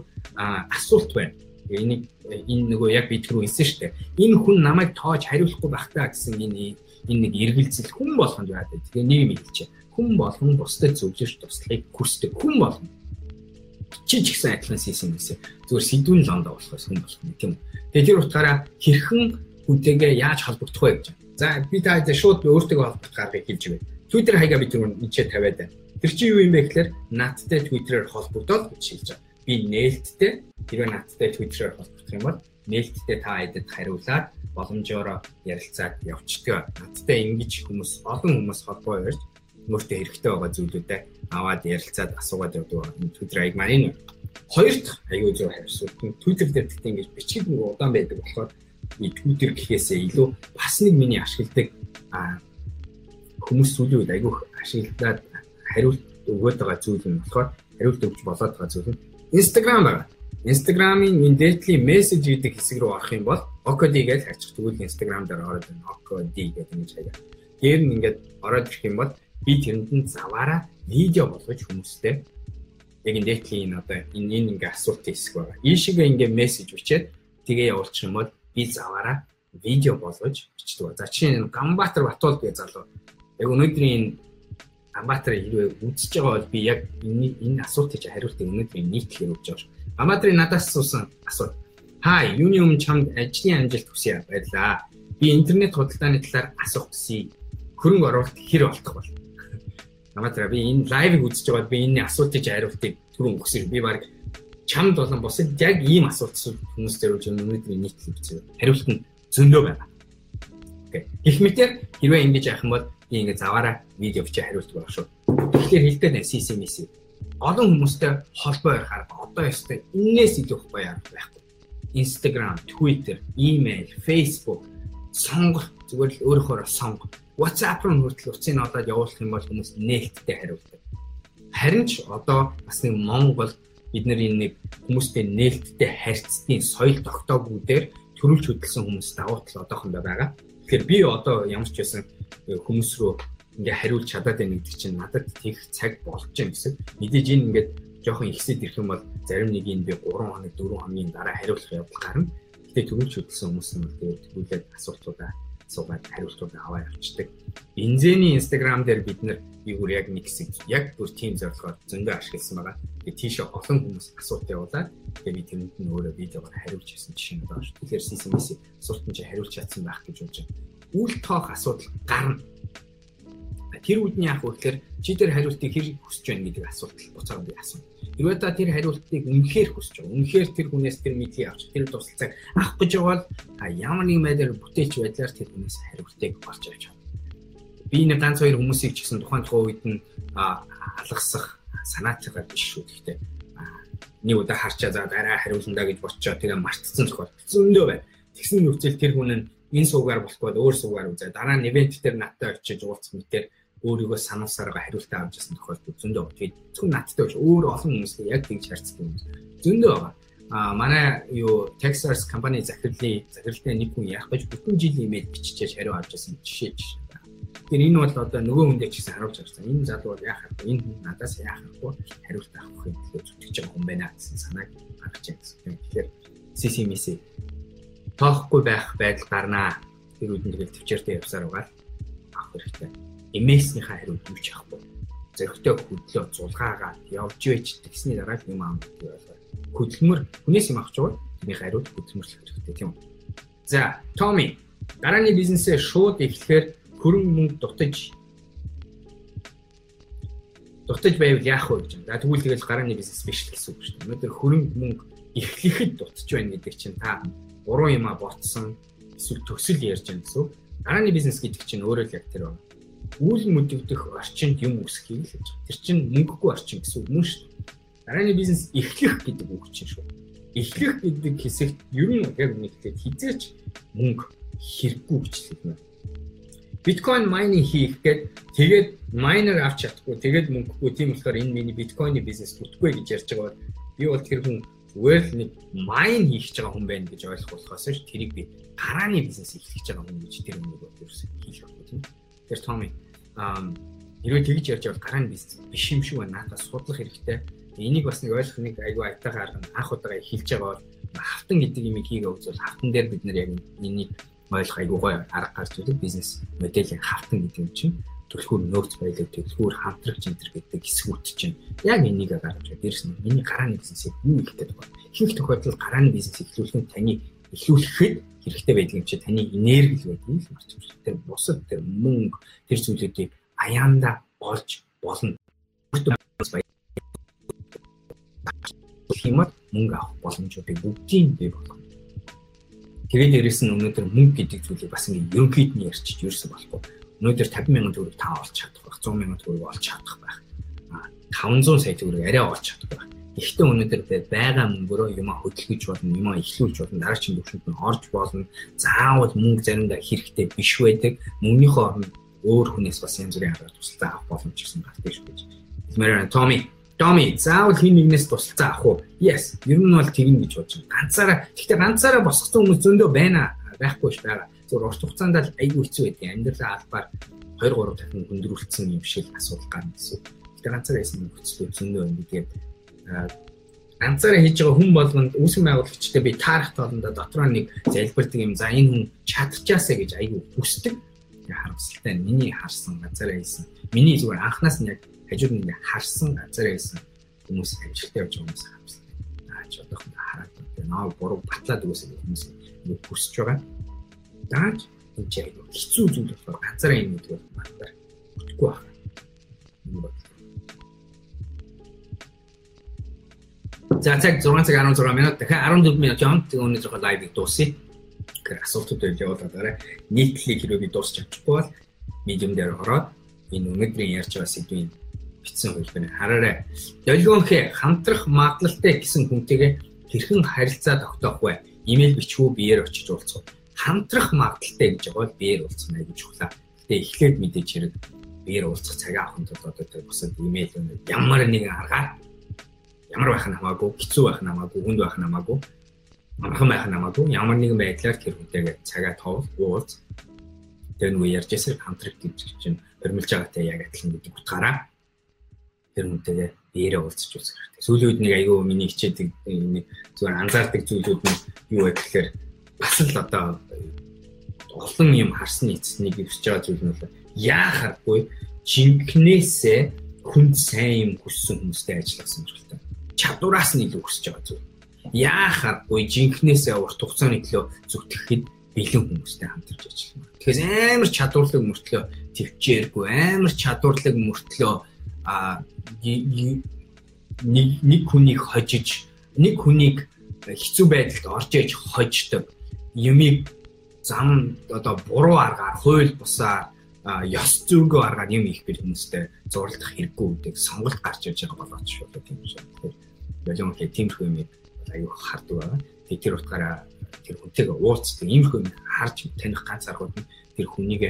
S1: асуулт байна. Энийг энэ нөгөө яг бид түрүү хэлсэн шүү дээ. Энэ хүн намайг тоож хариулахгүй байх таа гэсэн энэ энэ нэг эргэлзэл хүн болгонд байдаг. Тэгээ нэг юм хэлчихэ. Хүн болгон бусдад зөвлөж туслахыг хүсдэг. Хүн болгон чи ч гэсэн адилхан CC Messi зүгээр сэдвүүн лондо болохоос хүн болох юм тийм үү. Тэгээ тэр утгаараа хэрхэн хүнтэйгээ яаж холбогдох вэ гэж. За би та шууд өөртөө холбогдох аргыг хэлж байна. Twitter хаягаа бид түрүү ничээ тавиад байна. Тэр чи юу юм бэ гэхээр надтай Twitter-аар холбогдоод гэж хэлж байгаа. Би нээлттэй хэрвээ надтай Twitter-аар холбогдох юм бол нээлттэй та хэдэд хариулаад боломжоор ярилцаад явцдаг. Надтай ингэж хүмүүс олон хүмүүс холбоо ярьж өөртөө хэрэгтэй байгаа зүйлүүдээ аваад ярилцаад асуугаад явдаг. Энэ Twitter аяг маань энэ хоёр дахь аягүй зөв хариулт. Twitter дээр гэхдээ ингэж бичиг нэг удаан байдаг болохоор ಈ Twitter гэхээсээ илүү бас нэг миний ашигладаг хүмүүс сүүлийн үед айгүй ашиглаад хариулт өгөөд байгаа зүйл нь болохоор хариулт өгч болоод байгаа зүйл нь Instagram байна. Instagram-ийн immediately message гэдэг хэсэг рүү орох юм бол OKD гэж хачих. Тэгвэл Instagram дээр ороод байна. OKD гэдэг нэг хаяа. Дээр нь ингээд ороод ирэх юм бол би тэрэнд нь заваараа видео болгож хүмүүстэй яг энэ одоо энэ энэ ингээ асуулт хэсэг байгаа. Ийшээгээ ингээ мессеж бичээд тэгээ явуулчих юм бол би заваараа видео болгож бичдэг. За чинь Гамбатар Батуул гэх залуу яг өнөөдрийн Амбатар хэрвээ үзэж байгаа бол би яг энэ энэ асуултыг хариултыг өнөөдрийн нийтлэлээр өгч байгаа. Амбатарын надаас асуусан асуулт. Хай, юуны өмнө чамд ажлын амжилт хүсье байлаа. Би интернет худалдааны талаар асуух хүсье. Хөрөнгө оруулалт хэр болтох бол? Амбатара би энэ лайвыг үзэж байгаа би энэ асуултыг хариултыг түрүүн өгсөн. Би баг чамд болон бусад яг ийм асуулт хүмүүс зориулж өнөөдрийн нийтлэл бичсэн. Хариулт нь зөндөө байна. Гэх мэтэр хэрвээ ингэж яах юм бол би ингээд заваараа видео бичиж хариулдаг байх шүү. Тэгэхээр хэлдэг нэ CC-МС. Олон хүмүүстэй холбоо ярихаар одоо ястай энээс илүү холбоо ярих байхгүй. Instagram, Twitter, email, Facebook сонгох зүгээр л өөрөөхөө сонго. WhatsApp руу хүртэл утсыг олоод явуулах юм бол хүмүүс нээлттэй хариулдаг. Харин ч одоо бас нэг Монгол бид нар энэ нэг хүмүүстэй нээлттэй харьцтын соёл тогтоогүйдээр төрүүлж хөдөлсөн хүмүүс давуу тал одоохондоо байгаа. Тэгэхээр би одоо ямар ч байсан хүмүүс рүү ингээ хариулж чадаад байна гэдэг чинь надад тийх цаг болж байна гэсэн. Мэдээж энэ ингээд жоохон ихсэд ирэх юм бол зарим нэг нь би 3 хоног 4 хоногийн дараа хариулах явдал гарна. Гэтэ төрүүлж хөдөлсөн хүмүүс нь тэгээд тэгүүлээд асуултуудаа суугаад хариултууд аваа явчихдаг. Бензэний Instagram дээр бид нар юу яг нэг хэсэг яг бүр team зорилгоор зөндөө ашигласан байгаа. Тэгээд тийшээ олон хүмүүс асуулт явуулаад тэгээд би тэнд нь өөрөө видеогоор хариулж ирсэн жишээ нь байна шүү. Тэгэхээр CCMS асуултанд чи хариулж чадсан байх гэж бодож байна. Үйл тоох асуудал гарна. Тэр үед нь яг үгээр чи тэр хариултыг хэр хүсэж байна гэдэг асуудал буцаад би асуув. Хэрвээ та тэр хариултыг үнэхээр хүсэж байгаа. Үнэхээр тэр хүнээс тэр мэдлийг авч тэр тусалцааг авах гэж бол ямар нэг байдлаар бүтээч байдлаар тэр хүнээс хариултыг олж авч чадна. Би нэг ганц хоёр хүмүүсийг ч гэсэн тухайн тухайн үед нь алгасах санаатайгаар биш шүү. Гэхдээ нэг удаа харчаа за дараа хариулнаа гэж бодчоо тэгээ мартцсан тохиолдол зөндөө байна. Тэгсэн нөхцөл тэр хүн нь энэ суугаар болохгүй өөр суугаар үзээ. Дараа нь ивент дээр надтай очиж уулзах мэтэр өөрийгөө санаасаараа хариултаа авч ясан тохиолдол зөндөө байна. Тэгээд зөвхөн надтай биш өөр олон хүмүүстэй яг тэгж харьцдаг юм. Зөндөө байгаа. А манай юу Texas компани захирлын захирлын нэг хүн яах гэж бүтэн жил имэйл биччихэж хариу авч ясан жишээ жишээ. Тэгэхээр энэ бол одоо нөгөө хүн дээр ч гэсэн харуулж байгаа. Энэ залуу яах вэ? Энэ хүн надаас яах вэ? Хариулт авах юм тэгэхээр зүтгэж байгаа хүн байна гэсэн санааг гаргаж байгаа. Тэгэхээр CCMS тоохгүй байх байдал гарнаа. Тэр үдэн тэгэл төвчээртэй явсаар байгаа авах хэрэгтэй MS-ийнхаа хариуд юу ч авахгүй. Зөрөгтэй хөдлөө зулгаагаад явж байж тэгсний дараа юм аам гэдэг байлаа. Хөдөлмөр хүнээс юм авч байгаа. Тэний хариуд хөдөлмөрлөх хэрэгтэй тийм үү. За, Томи дарааны бизнесээ шууд эхлэхээр хөрөнгө мөнгө дутаж дутаж байвал яах вэ гэж байна. За тэгвэл тэгэл гарааны бизнес биш л гэсэн үг шүү дээ. Өнөөдөр хөрөнгө мөнгө эхлэхэд дутаж байна гэдэг чинь та буруу юм а ботсон эсвэл төсөл ярьж байгаа гэсэн. Дарааны бизнес гэдэг чинь өөрөө л яг тэр байна үйл мөдөгдөх орчинд юм үсхийг л гэж. Тэр чинь мөнгөгүй орчин гэсэн үг мөн шүү дээ. Дарааны бизнес эхлэх гэдэг үг чинь шүү. Эхлэх гэдэг хэсэгт ер нь яг нэгтлээ хизээч мөнгө хэрэггүй гэж хэлнэ. Биткойн майнинг хийх гээд тэгээд майнер авч чадахгүй тэгээд мөнгөгүй тийм болохоор энэ миний биткойны бизнес бүтгүй гэж ярьж байгаа би бол тэр хүн зүгээр л нэг майн хийх гэж байгаа хүн байна гэж ойлгох болохоос ш тэрийг би гарааны бизнес эхлэх гэж байгаа хүн гэж тэр бол ерөөсөй хийх хэрэггүй тийм. Тэр Томи хэрвээ тэгж ярьж бол гарааны бизнес биш юм шиг байна. Надад судлах хэрэгтэй. Энийг бас нэг ойлгох нэг айгүй айтайхан арга анх удаага эхэлж байгаа бол хавтан гэдэг юм хийгээ үзвэл хавтан дээр бид нар яг энийг ойлгох айгүй гоё арга гарч ирдэг бизнес моделийн хавтан гэдэг юм чинь төлхөр нөөц байлаг төлхөр хамтрагч энэ гэдэг хэсгүүд чинь яг энийг гаргаж байгаа. Дээрс нь миний гарааны бизнесийг юу ихтэй байна. Ихэнх тохиолдолд гарааны бизнес эхлүүлэх нь таны эхлүүлэхэд хэрэгтэй байдаг юм чи таны энерги л байдаг л марч юм. Тэр бусад тэр мөнгө тэр зүйлүүдийг аяанда олж болно. Химат мөнгө авах боломжуудыг бүгдийг бий болгоно. Тэгээд дээрэс нь өнөөдөр мөнгө гэдэг зүйлийг бас ингэ ерөнхийд нь ярьчих ерөөсөн болохгүй. Өнөөдөр 50 мянган төгрөг та олж чадах байх, 100 мянган төгрөг олж чадах байх. 500 сая төгрөг арай олж чадах байх Гэхдээ өнөөдөр байгаа мөнгөөрөө юм хөдөлгөж болно, юм эхлүүлж болно, дараагийн төвшөнд нь орж болно. Заавал мөнгө заримдаа хэрэгтэй биш байдаг. Мөнгөнийхөө оронд өөр хүнээс бас янз бүрийн арга тусалцаа авах боломж гэсэн гардаг шүү гэж. Мэрэн Томи Томи заавал хин нэгнээс тусалцаа авах уу? Yes. Ер нь бол тэгнэ гэж бодож байна. Ганцаараа гэхдээ ганцаараа босгосон хүмүүс зөндөө байна. Байхгүй ш байгаа. Зөв урт хугацаанд л айгүй хэцүү байдаг. Амьдралаа албаар 2 3 дахин өндрүүлсэн юм шиг асуудал гарна гэсэн. Гэхдээ ганцаараа ясна нөхцөл зөндөө байна. Тэгээд ганцаараа хийж байгаа хүн болгонд үүсгэн байгуулагчтай би таарах тоолондоо дотроо нэг залбирдаг юм. За энэ хүн чадчихаасаа гэж айгүй хүсдэг. Тэгээ харамсалтай миний харсан ганцаараа хийсэн. Миний зүгээр анханаас нь яг хажууд нь харсан ганцаараа хийсэн хүмүүс амжилттай явж байгаа хүмүүс харамсалтай. Аа ч одоохондоо хараад байна. Наа буруу батлаад үгүйсэн хүмүүс нэг хүсэж байгаа. Дааж энэ ч айгүй хэцүү зүйл болохоор ганцаараа юм гэдэг бол батлаар бүтэхгүй байна. Энэ бол За цаг 6 цаг 16 минут дахин 14 минут жон тэг өнөөдрийнхөө лайвыг дуусъя. Тэгэхээр асуултууд байл явуулаад байгаа. Нийтлэлийг хэрвээ би дуусч чадчихгүй бол медиум дээр ороод энэ өнөөдрийн ярьж байгаа сэдвийн бичсэн хөлбөний хараарай. Долгионхэ хамтрах магадлалтай гэсэн хүнтэйгээ хэрхэн харилцаа тогтоох вэ? Имэйл бичвүү биеэр очиж уулзах. Хамтрах магадлалтай гэж байгаа бол биеэр уулзах нь гэж чухлаа. Гэтэ эхлээд мэдээж хэрэг биеэр уулзах цагаа авах нь тул одоо тэр бусад имэйл ямар нэгэн аргаар ямар байх нь хамаагүй, хэцүү байх нь хамаагүй, хүнд байх нь хамаагүй амархан байх намаагүй ямар нэгэн байдлаар тэр хүнтэйгээ цагаа тоол уулз тэр нэг ярьжсэн хамтраг гэж чинь хөрмөлж байгаатай яг адилхан гэдэг утгаараа тэр хүнтэйгээ биеэрээ уулзч үзэх хэрэгтэй. Сүүлийн үед нэг айгүй миний хичээдэг нэг зүгээр анзаардаг зүйлүүд нь юу вэ гэхээр бас л одоо олон юм харсны эцснийг өвсөж байгаа зүйл нь бол яахааргүй жинкнээсээ хүнд сайн юм хүссэн хүмүүстэй юм байна. Чадвараас нь илүү хүсэж байгаа зүйл. Яахааргүй жинкнээсээ урт хугацааны төлөө зүтгэхэд бэлэн хүмүүстэй хамтарч ажиллана. Тэгэхээр амар чадварлаг мөртлөө төвчээргүй амар чадварлаг мөртлөө а нэг нэг хүнийг хожиж нэг хүнийг хэцүү байдалд орж иж хождог юмыг зам одоо буруу аргаар хууль бусаар ёс зүйгөө аргаар юм их бил хүмүүстэй зурлах хэрэггүй гэдэг сонголт гарч иж байгаа болооч шүү дээ тийм шиг. Тэгэхээр ялангуяа тиймэрхүү юм аюу хардаг байгаа. Тэгээ тэр утгаараа тэр хүнтэйгээ уулздаг иймэрхүү юм харж таних ганц аргууд нь тэр хүнийг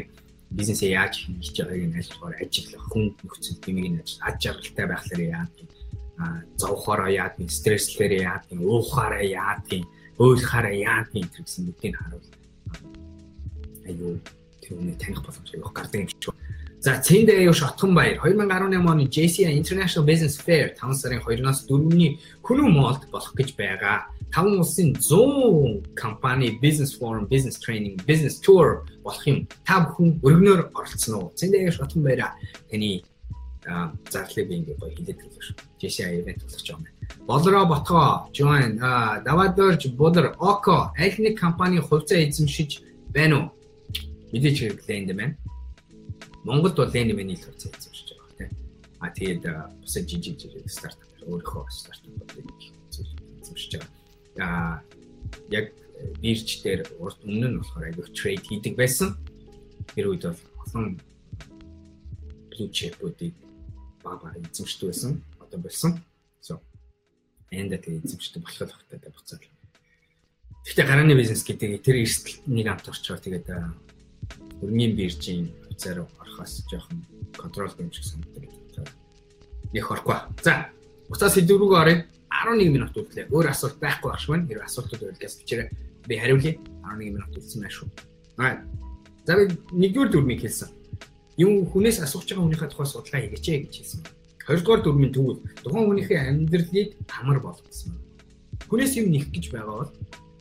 S1: бизнесээ яаж хийж байгааг нь альчгаар ажиллах хүн нөхцөл тэмийг нь ажил аж аргалтай байхлаар яадаг а зовхороо яадаг стресслээр яадаг уухаараа яадаг ойлхаараа яадаг гэсэн үгтийг харуул аюу тэр үнийг таних боломж аюу гардаг юм шиг. За Цэнд аюу шотхон баяр 2018 оны JCI International Business Fair 5 сарын 2-оос 4-ний Күнү Молд болох гэж байгаа. 5 улсын 100 компани business forum, business training, business tour болох юм. Та бүхэн өргөнөөр оролцсон уу? Цэнд аюу шотхон баяраа. Таны зарлыг би ингээ гоё хилээд хэлсэн шүү. JCI event болох юм байна. Болроо ботгоо join давадорж бодор око аль нэг компани хувьцаа эзэмшиж байна уу? Мэдээж хэрэг ленд байна. Монголд бол ленд мэний л хувьцаа эзэмшиж байгаа тийм. А тэгээд бусад жижиг жижиг стартап өөрийнхөө стартапуудыг эзэмшиж байгаа. А яг бирж дээр урд өмнө нь болохоор аяг трейд хийдэг байсан. Тэр үед бол олон блу чипүүдийг баг баг эзэмшдэг байсан. Одоо болсон. So энда тэгээд эзэмшдэг болох хэрэгтэй буцаад. Гэхдээ гарааны бизнес гэдэг тэр эрсдэл нэг амт орчоор тэгээд өрнгийн биржийн руу орохоос жоохон контрол дэмжих санагддаг. Нэг орохгүй. За, уцаас сэдв рүү оръё. 11 минут үлдлээ. Өөр асуулт байхгүй багш маань. Хэрвээ асуултууд байлгаас бичээрэй. Би хариулъя. 11 минут үлдсэн байна шүү. Аа. За би нэгдүгээр дүрмийг хэлсэн. Юм хүнээс асууж байгаа хүнийхээ тухай судалгаа хийгээч гэж хэлсэн. Хоёрдугаар дүрмийн тэгвэл тухайн хүнийхээ амьдралыг амар болгосон. Хүнээс юм нэх гэж байгаа бол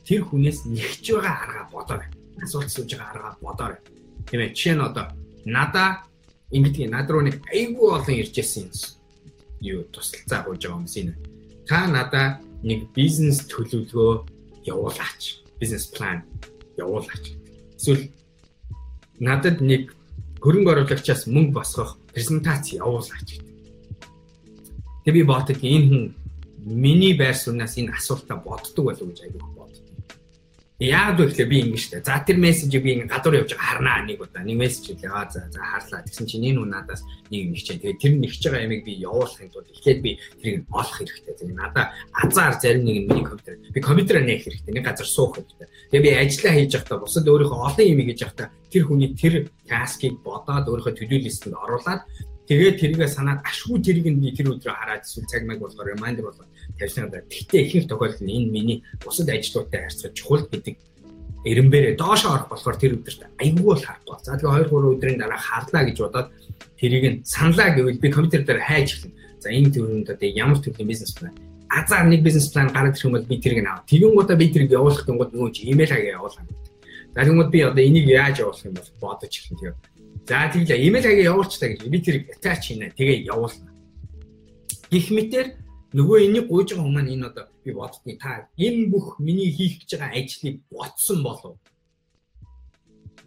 S1: тэр хүнээс нэгж байгаа арга бодоорой. Асуулт сууж байгаа арга бодоорой Тийм ээ. Жишээ нь одоо надаа ингэдэг над руу нэг айгүй олон ирж ирсэн юу тусалцаа хууж байгаа юмс энэ. Та надаа нэг бизнес төлөвлөгөө явуулаач. Бизнес план явуулаач. Эсвэл надад нэг хөрөнгө оруулагчаас мөнгө босгох презентац явуулаач гэдэг. Тэгээ би ботог энэ хүн миний байр сууриас энэ асуултаа боддог болов гэж айгүй Яагаад вэ гэхээр би ингэ штэ. За тэр мессежийг би ингэ гадуур явж харнаа нэг удаа. Нэг мессеж хэлээ. Аа за за харлаа. Тэгсэн чинь энэ хүн надаас нэг юм хичээ. Тэгээд тэр нэгж байгаа ямиг би явуулахын тулд эхлээд би тэрийг олох хэрэгтэй. Тэгээд надаа азар зарим нэг миний компьютер. Би компьютераа нээх хэрэгтэй. Нэг газар суух хэрэгтэй. Тэгээд би ажиллаа хийж явахдаа бусад өөрийнхөө олон юм хийж явахдаа тэр хүний тэр таскийг бодоод өөрийнхөө do list-д оруулаад тэгээд тэрийгэ санаад ашгүй тэрийг нь би тэр өдрөө хараад эсвэл цаг маяг болохоор reminder болгоод тавьсан удаа. Гэхдээ ихэнх тохиолдолд энэ миний бусад ажлуудтай харьцаж чухал гэдэг эренбэрээ доошоо орох болохоор тэр өдөрт айгүй бол харахгүй. За тэгээ 2 3 өдрийн дараа харлаа гэж бодоод тэрийг нь саналаа гэвэл би компьютер дээр хайж эхэлнэ. За энэ төрөнд одоо ямар төрлийн бизнес план азар нэг бизнес план гараад ирэх юм бол би тэрийг нь авах. Тэгэн гутаа би тэрийг явуулах гэнгүүт нөгөө чи имэйл хагаа явуулах. За тэгмэд би одоо энийг яаж явуулах юм бол бодож эхэлнэ тэгээ. За тэглээ имэйл хагаа явуулчихлаа гэж би тэрийг attach хийнэ. Тэгээ явуулна. Гэх мэтэр нөгөө энийг гуйж байгаа хүмүүс энэ одоо би боддгийн та энэ бүх миний хийх гэж байгаа ажлыг ботсон болов.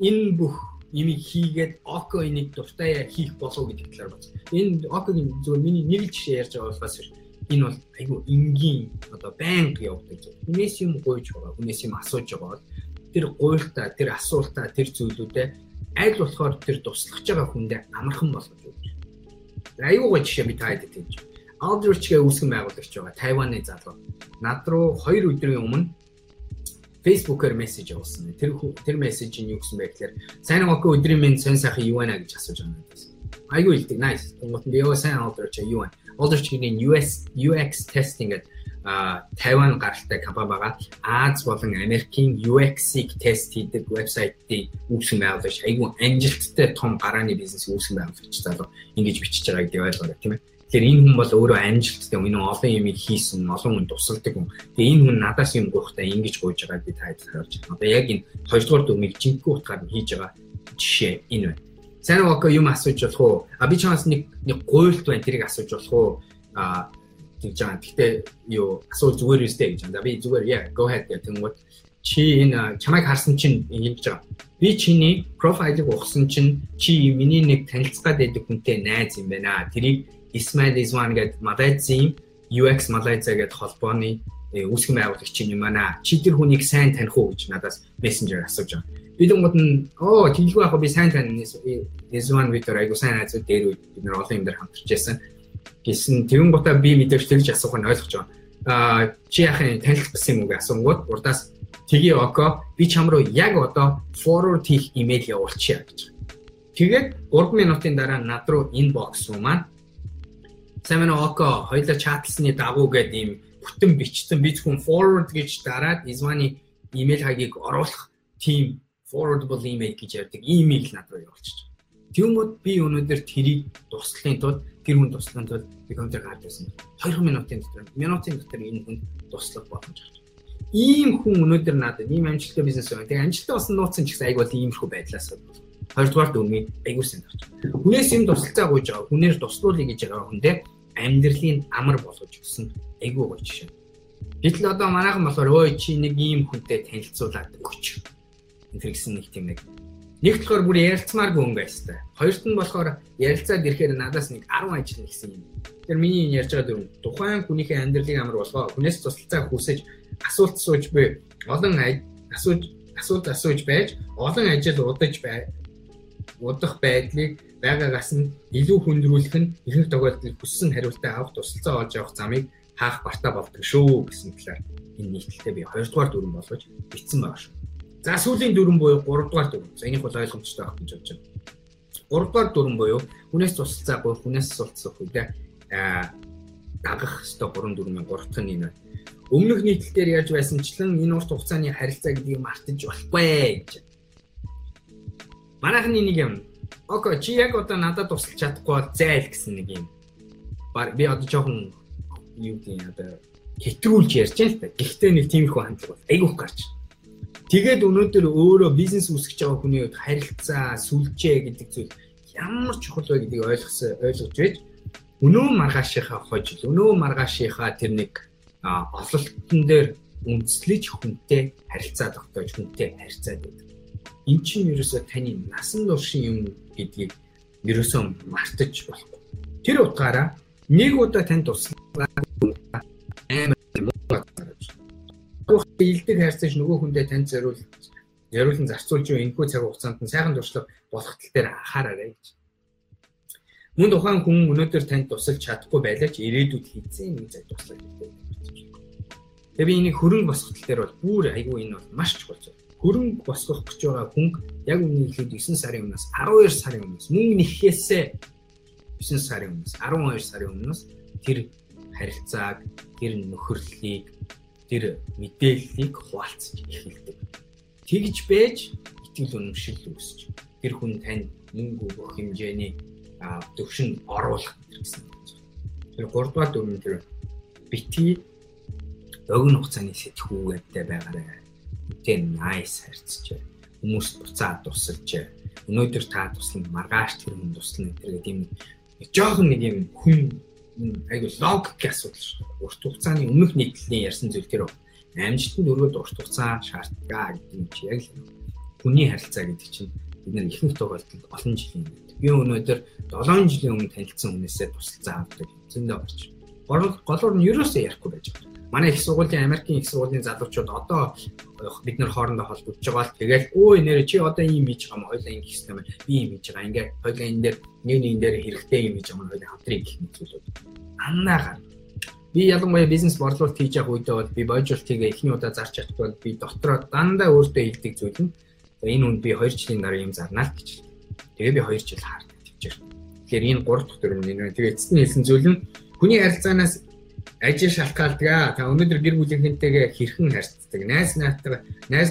S1: Энэ бүх имийг хийгээд око энийг дуртай хийх болов гэдэг талаар боц. Энэ окогийн зөвхөн миний нэг л жишээ ярьж байгаа болохоос энэ бол айгүй энгийн одоо байнга явдаг. Хүнээс юм гуйж байгаа, хүнээс юм асууж байгаа бол тэр гуйлтаа, тэр асуултаа, тэр зүйлүүдээ аль болохоор тэр туслах байгаа хүндээ амархан болгож өгч. Гоо жишээ би таад хэлж байна Aldrich-гээ үүсгэн байгуулагч байгаа Тайваны залуу. Над руу 2 өдрийн өмнө Facebook-оор мессеж явуулсан. Тэр тэр мессеж нь юу гэсэн бэ гэхээр сайн уу өдрийн минь сонь сайхан юу байна гэж асууж байгаа юм байна. Айгүй илдэг nice. Тэгмэт би яа сайн Aldrich юу байна? Aldrich-ийн US UX testing гэдэг Тайван гаралтай компани байгаа. Аз болон Америкийн UX-ийг тест хийдэг вебсайтыг үүсгэн байгуулагч айгүй амжилттай том гарааны бизнес үүсгэн байгуулагч залуу ингэж бичиж байгаа гэдэг ойлгоорой тийм ээ. Тэгэхээр энэ хүн бол өөрөө амжилттай энэ олон юм хийсэн, олон хүн тусалдаг хүн. Тэгээ энэ хүн надаас юм гоохтай ингэж гуйж байгааг би таад харуулж байна. Одоо яг энэ хоёрдугаар дүрмийг жинхэнэ утгаар нь хийж байгаа жишээ энэ байна. Сайн уу юм асууж болох уу? А би чамаас нэг нэг гуйлт байна тэрийг асууж болох уу? А гэж байгаа. Гэхдээ юу асуул зүгээр үстэй гэж байна. Би зүгээр яа go ahead гэх тэнгууд чи энэ чамайг харсан чинь ингэж байгаа. Би чиний профайлыг ухсан чинь чи миний нэг танилцгаад байдаг хүнтэй найз юм байна. Тэрийг Ismail Iswan гэдэг Малайзийн UX Malaysia гэдэг холбооны э, үүсгэн байгуулагч юм байна. Чи тэр хүнийг сайн таних уу гэж надаас мессенжер асууж байгаа. Би думгууд нь оо тэлгүй яг би сайн таних Iswan Victor айгуу сайн найзууд дээр бид нар олон юм дээр хамтарч байсан гэсэн тэгэн гутаа би мэдээж тэгж асуух нь ойлгож байгаа. Аа чи яхаа танилт басан юм уу гэж асуунгууд урдаас тгий око би чам руу яг одоо forward хийх имэйл явуулчихъя гэж. Тэгээд 3 минутын дараа над руу inbox руу маань сайн око хоёлаа чатлсны дагуу гэдэг ийм бүтэн бичсэн би зөвхөн forward гэж дараад Iswani имэйл хаягийг оруулах team forwardable email гэж ярьдаг имэйл над руу явуулчих. Тэгмүүд би өнөөдөр тэрийг туслахын тулд гэр бүл туслахын тулд би контент гард байсан. 2 минутын дотор минутын дотор энэ хүн туслах боломж авч. Ийм хүн өнөөдөр надад ийм амжилттай бизнес байна. Тэгээ амжилттай болсон нууцсан ч гэсэн айгуул иймэрхүү байдлаас хоёрдугаар дүрмийн айгуул сайн тавч. Хүнээс юм туслалцаа гуйж байгаа. Хүнээр туслуулъя гэж байгаа хүндээ амьдралын амар болгож өгсөн айгуу гоё жишээ. Гэтэл одоо манайхан болохоор өө чи нэг ийм хүнтэй танилцуулаад өгч. Энэ гэсэн нэг тийм нэг Нэг болохоор бүр ярилцмааргүй хүн байстай. Хоёрт нь болохоор ярилцаад ирэхээр надаас нэг 10 ажил нэгсэн юм. Тэгэхээр миний ярьж байгаа дүр тухайн хүнийхээ амьдралыг амар болгоо. Хүнээс туслалцаа хүсэж асуулт сууж буй олон асууж асуулт асууж байж олон ажил удаж бай удах байдлыг байгаагаас нь илүү хүндрүүлэх нь ихэнх тохиолдолд хүссэн хариултаа авах тусалцаа олж авах замыг хаах бартаа болдог шүү гэсэн талаар энэ нийтлэлтэй би хоёрдугаар дүрэн болгож бичсэн байгаа шүү. За сүүлийн дөрвөн буюу 3 дугаар дөрвөн. За энийг бол ойлгомжтой авах гэж бодож байна. 3 дугаар дөрвөн буюу хүнээс тусалцаагүй хүнээс суулцах үедээ аа дагах ёстой 3 дөрвөн 3 дахь нь энэ. Өмнөх нийтлэлээр яаж байсанчлан энэ урт хугацааны харилцаа гэдгийг мартаж болохгүй гэж. Манайхны нэг юм. Окей, чи яг одоо надад тусалж чадахгүй зайл гэсэн нэг юм. Би одоо жоохон юу гэдэг одоо хэтрүүлж ярьж байна л та. Гэхдээ нэг тиймэрхүү хандлага бол айгүйх гарч Тэгээд өнөөдөр өөрөө бизнес үүсгэж байгаа хүний хувьд харилцаа, сүлжээ гэдэг зүйл ямар чухал вэ гэдгийг ойлгосон ойлгож байж өнөө маргаашийнхаа хожил, өнөө маргаашийнхаа тэр нэг ололтон дээр үндэслэж хүнтэй харилцаа тогтоож хүнтэй харьцаад байдаг. Эн чинь ерөөсөө таны насан туршийн юм гэдгийг ерөөсөө мартаж болохгүй. Тэр утгаараа нэг удаа танд туслах амар илдэг хайрцаж нөгөө хүндээ танд зориул яриулан зарцуулж юу энэхүү цаг хугацаанд нь сайхан туршлага болох тал дээр анхаараарай гэж. Мөн тухайн хүн өнөөдөр танд тусалж чадахгүй байлаа ч ирээдүйд хийцэн нэг цаг туслах хэрэгтэй. Тэгээ би энийг хөрөнгө босгох тал дээр бол бүр айгүй энэ бол маш чухал зүйл. Хөрөнгө босгох гэж байгаа хүн яг үнийг ихэд 9 сарын өмнөөс 12 сарын өмнөөс мөнгө нэхээсээ 9 сарын өмнөөс 12 сарын өмнөөс тэр харилцааг тэр нөхөрлөлийг тэр мэдээллийг хуваалцаж эхэлдэг. Тэгж байж итгэл үнэмшил үүсч тэр хүн тань мөнгө өгөх хэмжээний төвшин оруулах гэсэн. Тэр 3 дугаар дүрмэн тэр бити өгн хугацааны сэтгүүгээдтэй байгаарай. Тэ найс харьцаж хүмүүст буцаад тусалж өнөөдөр та туслана маргааш тэр хүн туслана гэдэг юм жоохон нэг юм хүн айгу логик асуудал шүү. Урт хугацааны өмнөх нийтлэлийн ярьсан зүйл тэр амжилтанд өргөд урт хугацаа шаарддаг гэдэг нь яг л хүний харилцаа гэдэг чинь бид нар ихэнх тохиолдолд олон жилийн би өнөөдөр 7 жилийн өмнө танилцсан хүнээсээ тусалцаа авдаг зөндөө гарч. Гол голоор нь ерөөсөө ярихгүй байж байгаа. Манай их сургуулийн Америкийн их сургуулийн залуучууд одоо бид нар хоорондоо холбогдож байгаа л тэгэл өө нэр чи одоо ийм хийж байгаа юм хоёлаа ингэ хийх юм би ийм хийж байгаа ингээд хоёлаа энэ дээр нэг нэгэн дээр хэрэгтэй юм хийж байгаа хоёлаа хамтран гэх мэт зүйлүүд аннаагаар би ялангуяа бизнес борлуулалт хийж явах үедээ бол би боожуултыг эхний удаа зарч чаддаг бол би дотроо дандаа өөртөө хэлдэг зүйл нь энэ үнд би 2 жилийн дараа юм зарнаа гэж. Тэгээ би 2 жил хаардаг тэгчээр. Тэгэхээр энэ 3 дахь төрөм нэ. Тэгээ эцэст нь хэлсэн зүйл нь хүний харилцаанаас ажил шалтгаалдаг. Та өнөөдөр гэр бүлийнхэнтэйгээ хэрхэн харьцдаг? Найз наатайгаа найз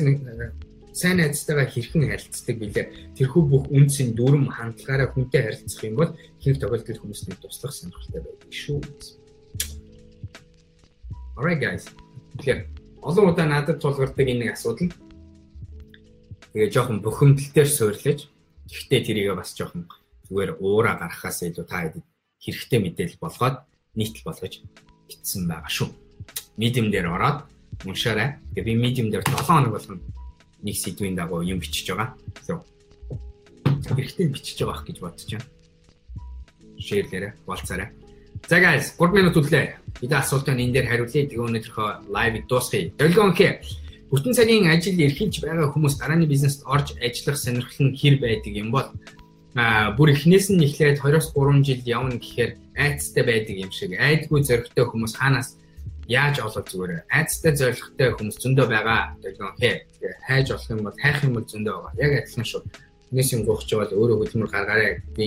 S1: сайн найзтайгаа хэрхэн харилцдаг билээ. Тэрхүү бүх үндсийн дүрм хандлагаараа хүнтэй харилцах юм бол ихэнх тохиолдолд хүмүүсний туслах сонирхолтой байдаг шүү. Alright guys. Тэгэхээр олон удаа надад тулгардаг энэ нэг асуудал. Тэгээ жоохон бухимдалтай суйрлаж. Гэхдээ тэрийг бас жоохон зүгээр уураа гаргахаас илүү та хэд хэрэгтэй мэдээлэл болгоод нийтл болгож бичсэн байгаа шүү. Medium дээр ороод уншаарай. Тэгээ би Medium дээр 7 хоног болгоно нэг сэдвийн дагуу юм бичиж байгаа. So хэрэгтэй бичиж байгаа гэж бодож байна. Шеэрлээрэ, болцаарай. За guys, 3 минут үлээ. Бид асуултанд энэ дээр хариулъя. Тэгээ өнөөдрийнхөө лайвыг дуусгая. Долгионхэ бүтэн цагийн ажил эрхэлж байгаа хүмүүс дарааны бизнест орж ажиллах сонирхол нь хэр байдаг юм бол а бүр эхнээс нь эхлээд 2-3 жил явна гэхээр айцтай байдаг юм шиг. Айдгүй зөрөгтэй хүмүүс хаанаас яаж олох зүгээр? Айцтай зоригтой хүмүүс зөндөө байгаа. Гэдэг хэ хайж олох юм бол хайх юм бол зөндөө байгаа. Яг адилхан шүү. Нэгээс юм гоохч бол өөрөө хөдөлмөр гаргаарай би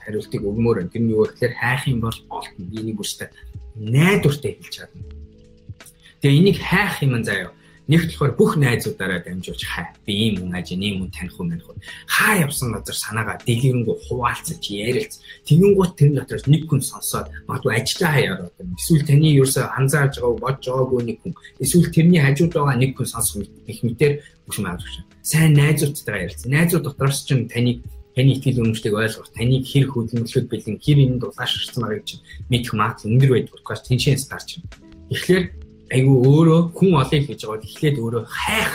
S1: хариултыг өгмөр тэр нь юу гэхээр хайх юм бол олтно би нэг үстэй. Найдвартай хэлж чадна. Тэгээ энийг хайх юм заяа Нэгт болохоор бүх найзуудаараа дамжуулж хай. Би ийм хүн аж, ийм хүн таних хүн хүн. Хаа явсан газар санаагаа дэлгэрэнгүй хуваалцаж ярилц. Тэгэнгუთ тэр дотроос нэг хүн сонсоод магадгүй ажиллаа хаяад байна. Эсвэл таны ерөөсө анзаарж байгааг бодж байгаагүй нэг хүн. Эсвэл тэрний хажууд байгаа нэг хүн сонсох их мэтэр бүх юм авч. Сайн найзуудтайгаа ярилцсан. Найзууд дотроос ч таны таны итгэл үнэмшлийг ойлгох, таныг хэр хөдөлмөрлөхөд бэлэн, хэр энэ дулаашрсан байгааг чинь мэдэх магадлал өндөр байдаг. Учраас тэнцэнс тарч байна. Тэгэхээр айгүй өөрөө хүн олъё гэж байгаа эхлээд өөрөө хайх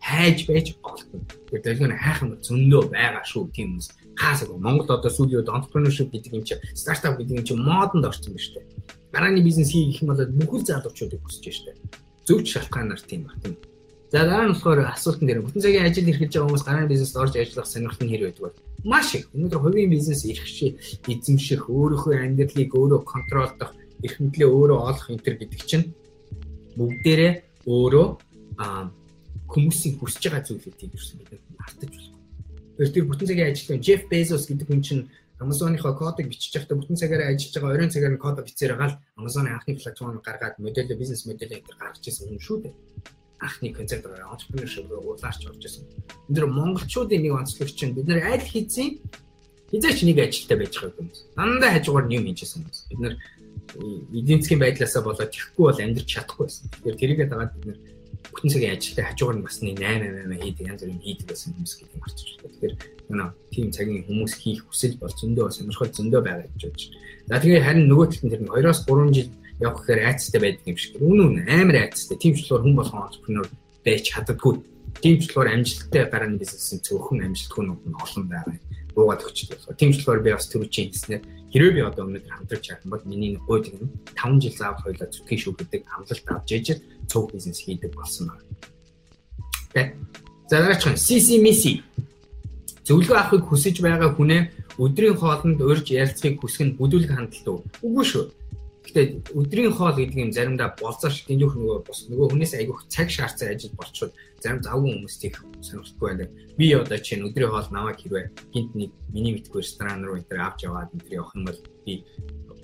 S1: хайж байж олдно. Тэгээд долгион хайх юм зөндөө байгаа шүү тийм хүмүүс. Хаасаг Монгол одоо сүүлийн үед entrepreneurship гэдэг юм чи стартап гэдэг юм чи модонд орсон байна шүү дээ. Дарааны бизнес хийх юм бол бүхэл залуучуудыг хүсэж байна шүү дээ. Зөвч шалтгаанаар тийм баг тийм. За дараа нь болохоор асуултан дээр бүтэн цагийн ажил эрхэлж байгаа хүмүүс гарааны бизнест орж ажиллах сонирхол нь хэр байдаг вэ? Маш их. Өнөөдөр хувийн бизнес эрхшээ, эзэмших, өөрийнхөө амьдралыг өөрөө контролдох, эрх мэдлээ өөрөө олох энэ төр гэдэг чинь бүгдээрээ өөрөө хүмүүсийн хүсэж байгаа зүйлүүдийг ирсэн бид мартаж болохгүй. Тэр тэр бүтэн цагийн ажилтан Jeff Bezos гэдэг хүн чинь Amazon-ийнхоо кодыг бичиж байхдаа бүтэн цагаараа ажиллаж байгаа оройн цагаар нь код бичээр хагаал Amazon-ы анхны платформ гаргаад модельо бизнес модель энэ гаргаж ирсэн хүн шүү дээ. Анхны концепт entrepreneurship уулаарч орж ирсэн. Энд дэр монголчуудын нэг онцлог чинь бид нэр аль хэзээ хизээч нэг ажилтаа байж байгаа юм. Дандаа хажуугаар юм хийжсэн юм. Бид нэр эдийн засгийн байдлаасаа болоод тэхгүй бол амьдрч чадахгүй байсан. Тэгэхээр тэрийгээ дагаад бид нэр бүтэн цагийн ажилтай хажуугаар нь бас нэг 8 8 хийдэг янз бүрийн хийдэг байсан хүмүүс гэдэг юм арчиж байна. Тэгэхээр манай тийм цагийн хүмүүс хийх хүсэл бол зөндөө сонирхол зөндөө байгаа гэж бодож байна. За тэгээ харин нөгөө талд нь тэр 2-оос 3 жил явах гэхээр айцтай байдаг юм шиг. Үнэн үнэн амар айцтай. Тийм ч болохоор хүн болгон entrepreneur байж чаддаггүй. Тийм ч болохоор амжилттай гарааны бизнесийн цөөхөн амжилтгүйнүүд нь олон байгаа буугаад өгчтэй. Тийм ч болохоор би бас төрүүчийн хийснээр хэрвээ би одоо өнөөдөр харах юм бол миний гойд юм 5 жил заавал хоёлаа зүтгэн шүү гэдэг амлалт авч ээж цуг бизнес хийдэг болсон байна. Тэ. За дараач нь CC Messi зөвлөгөө авахыг хүсэж байгаа хүнээ өдрийн хоолнд урьж ярилцахыг хүсэх нь бүдүүлэг хандлт үгүй шүү. Гэтэ өдрийн хоол гэдэг юм заримдаа болцоо шиг гинөх нөгөө бос нөгөө хүнээс айгүйх цаг шаардсан ажил болчиход зарим завгүй хүмүүс тийх сонирхолтой байна. Би одоо чинь өдрийн хоол намайг хэрвээ гинт нэг миний мэдгүй ресторан руу энэ авч яваад энэ явах юм бол би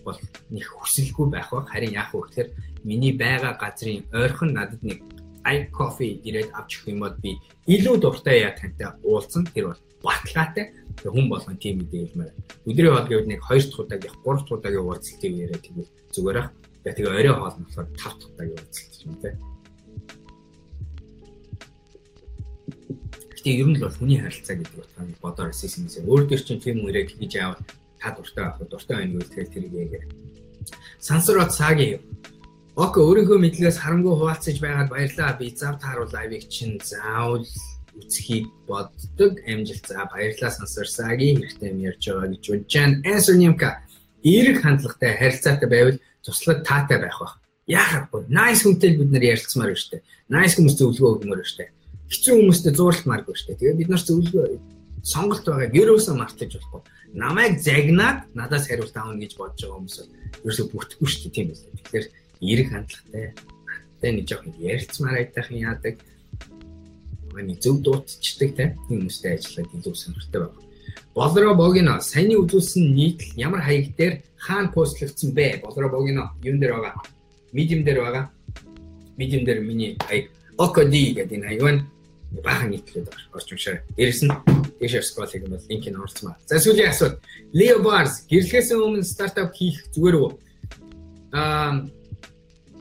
S1: бол нэг хүсэлгүй байх ба харин яах вэ гэхээр миний байгаа газрын ойрхон надад нэг ай кофе ирээд авч өгөх юм бол би илүү дуртай яа тантай уулзсан. Тэр бол баталгаатай хүн болгон тийм мэдээлмээр. Өдрийн хоол гэвэл нэг 2 дахь удаагийн 3 дахь удаагийн уулзалтыг яриад тэгвэл зүгээр ах. Тэгээ орой хоол нь болохоор 5 дахь удаагийн уулзалт юм те. Гэтэ ер нь бол хүний харилцаа гэдэг утгаар бодоор системээс өөр дөр чинь тийм үрэг хийж аваад та дуртай авах дуртай байна гэвэл тэгэл тэрийг яагаад сансрот сагийн Окей, өөрийнхөө мэдлэгээс харамгүй хуваалцаж байгаад баярлалаа. Би зав тааруул лайвыг чинь заавал үцхийг боддог амжилт за баярлалаа сансарсагийн хэрэгтэй юм ярьж байгаа гэж бодож байна. Answer Nimka эерэг хандлагатай харилцаатай байвал туслах таатай байх бах. Яахахгүй nice хүнтэй бид нар ярилцмаар байна штэ. Nice хүмүүс зөвлөгөө өгмөр байна штэ. Хэцүү хүмүүстэй зууралмааргүй штэ. Тэгээ бид нар зөвлөгөө сонголт байгааг ерөөсөө мартаж болохгүй. Намайг загнаад надаас хариулт аавна гэж бодож байгаа хүмүүс ерөөсөө бүтэхгүй штэ тийм үү. Тэгэхээр эерэг хандлагатай. Тэ нэг жоохон ярилцмаар айтайхан яадаг миний зөв дуутчдаг тийм хүмүүстэй ажиллаад илүү сонирхолтой байна. Болро богино саяны үзүүлсэн нийтлэл ямар хаяг дээр хаана постлогдсон бэ? Болро богино юун дээр байгаа? Medium дээр байгаа. Medium дээр миний хаяг OKD гэдэг энэ хаяг байна. Баахан нийтлээд орч уншаа. Дээрэс нь хийх юм бол линкийг оруулцгаа. За сүүлийн асуулт. Leo Bars гэрлэхээс өмнө стартап хийх зүгээр үү? Аа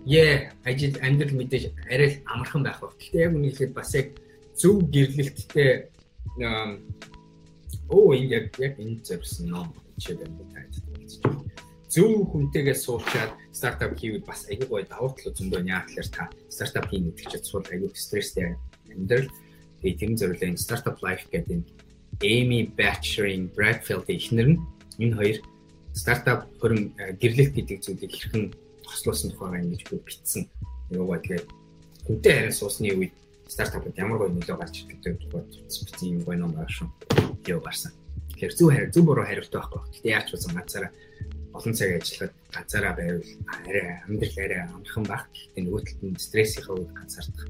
S1: яа ажил амьдрал мэдээж арай амархан байх ба. Гэхдээ яг хэлэхэд бас яг зөв гэрлэлттэй оо энэ яг яг энэ зэрсэн ном чигээр тааж байна. Зөв хүнтэйгээ суучаад стартап хийвэл бас аягүй гоё давуу тал зөндөө яа тэгэхээр та стартап хийнэ гэдэг чинь суул аягүй стресстэй амьдрал. Тэгээ тийм зөвлөө энэ стартап лайф гэдэг Amy Batcherin Bradfield ихнэр нь энэ хоёр стартап хөрөн гэрлэлт гэдэг зүйлийг хэрхэн хослуулсан тухайгаа ингэж би битсэн. Юугаа тэгээд хүнтэй харин суусны үед стартапд ямар гоё нөлөө гарч ирдэг тухай битсэн юм гоё ном байгаа шүү. Юу гарсан. Тэгэхээр зөв хариу зөв буруу хариултаа байхгүй. Гэтэ яаж ч байсан ганцаараа олон цаг ажиллахад ганцаараа байвал арай амьдрал арай амархан баг. Гэтэ нөгөө талд нь стрессийнхаа үед ганцаардах.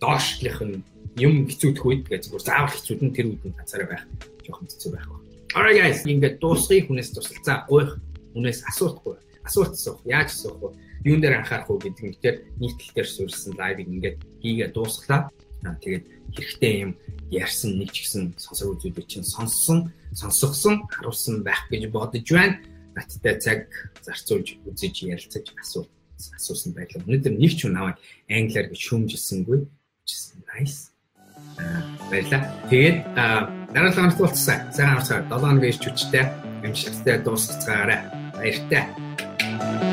S1: Доошлих нь юм хэцүүдэх үед тэгээ зүгээр заавал хэцүүд нь тэр үед нь ганцаараа байх жоохон хэцүү байх ба. Alright guys, ингээд дуусгыг хүнээс тусалцаа гойх хүнээс асуултгүй асуулт асуух, яаж асуух вэ? Юун дээр анхаарах вэ гэдэг нь тэр нийтлэл дээр суурьсан лайвыг ингээд хийгээ дуусглаа. Тэгээд хэрэгтэй юм ярьсан нэг ч гэсэн сонсог үзүүдийг чинь сонссон, сонсгосон, харуулсан байх гэж бодож байна. Баттай цаг зарцуулж үзэж ярилцаж асуулт асуусан байлаа. Өнөөдөр нэг ч хүн аваад англиар гэж шүүмжилсэнгүй. Nice. Баярлаа. Тэгээд дараа хоногт уулзсан. Сайн харцгаа 7 хоног ирч хүчтэй амжилттай дуусгацгаарай. Баяртай. Thank you.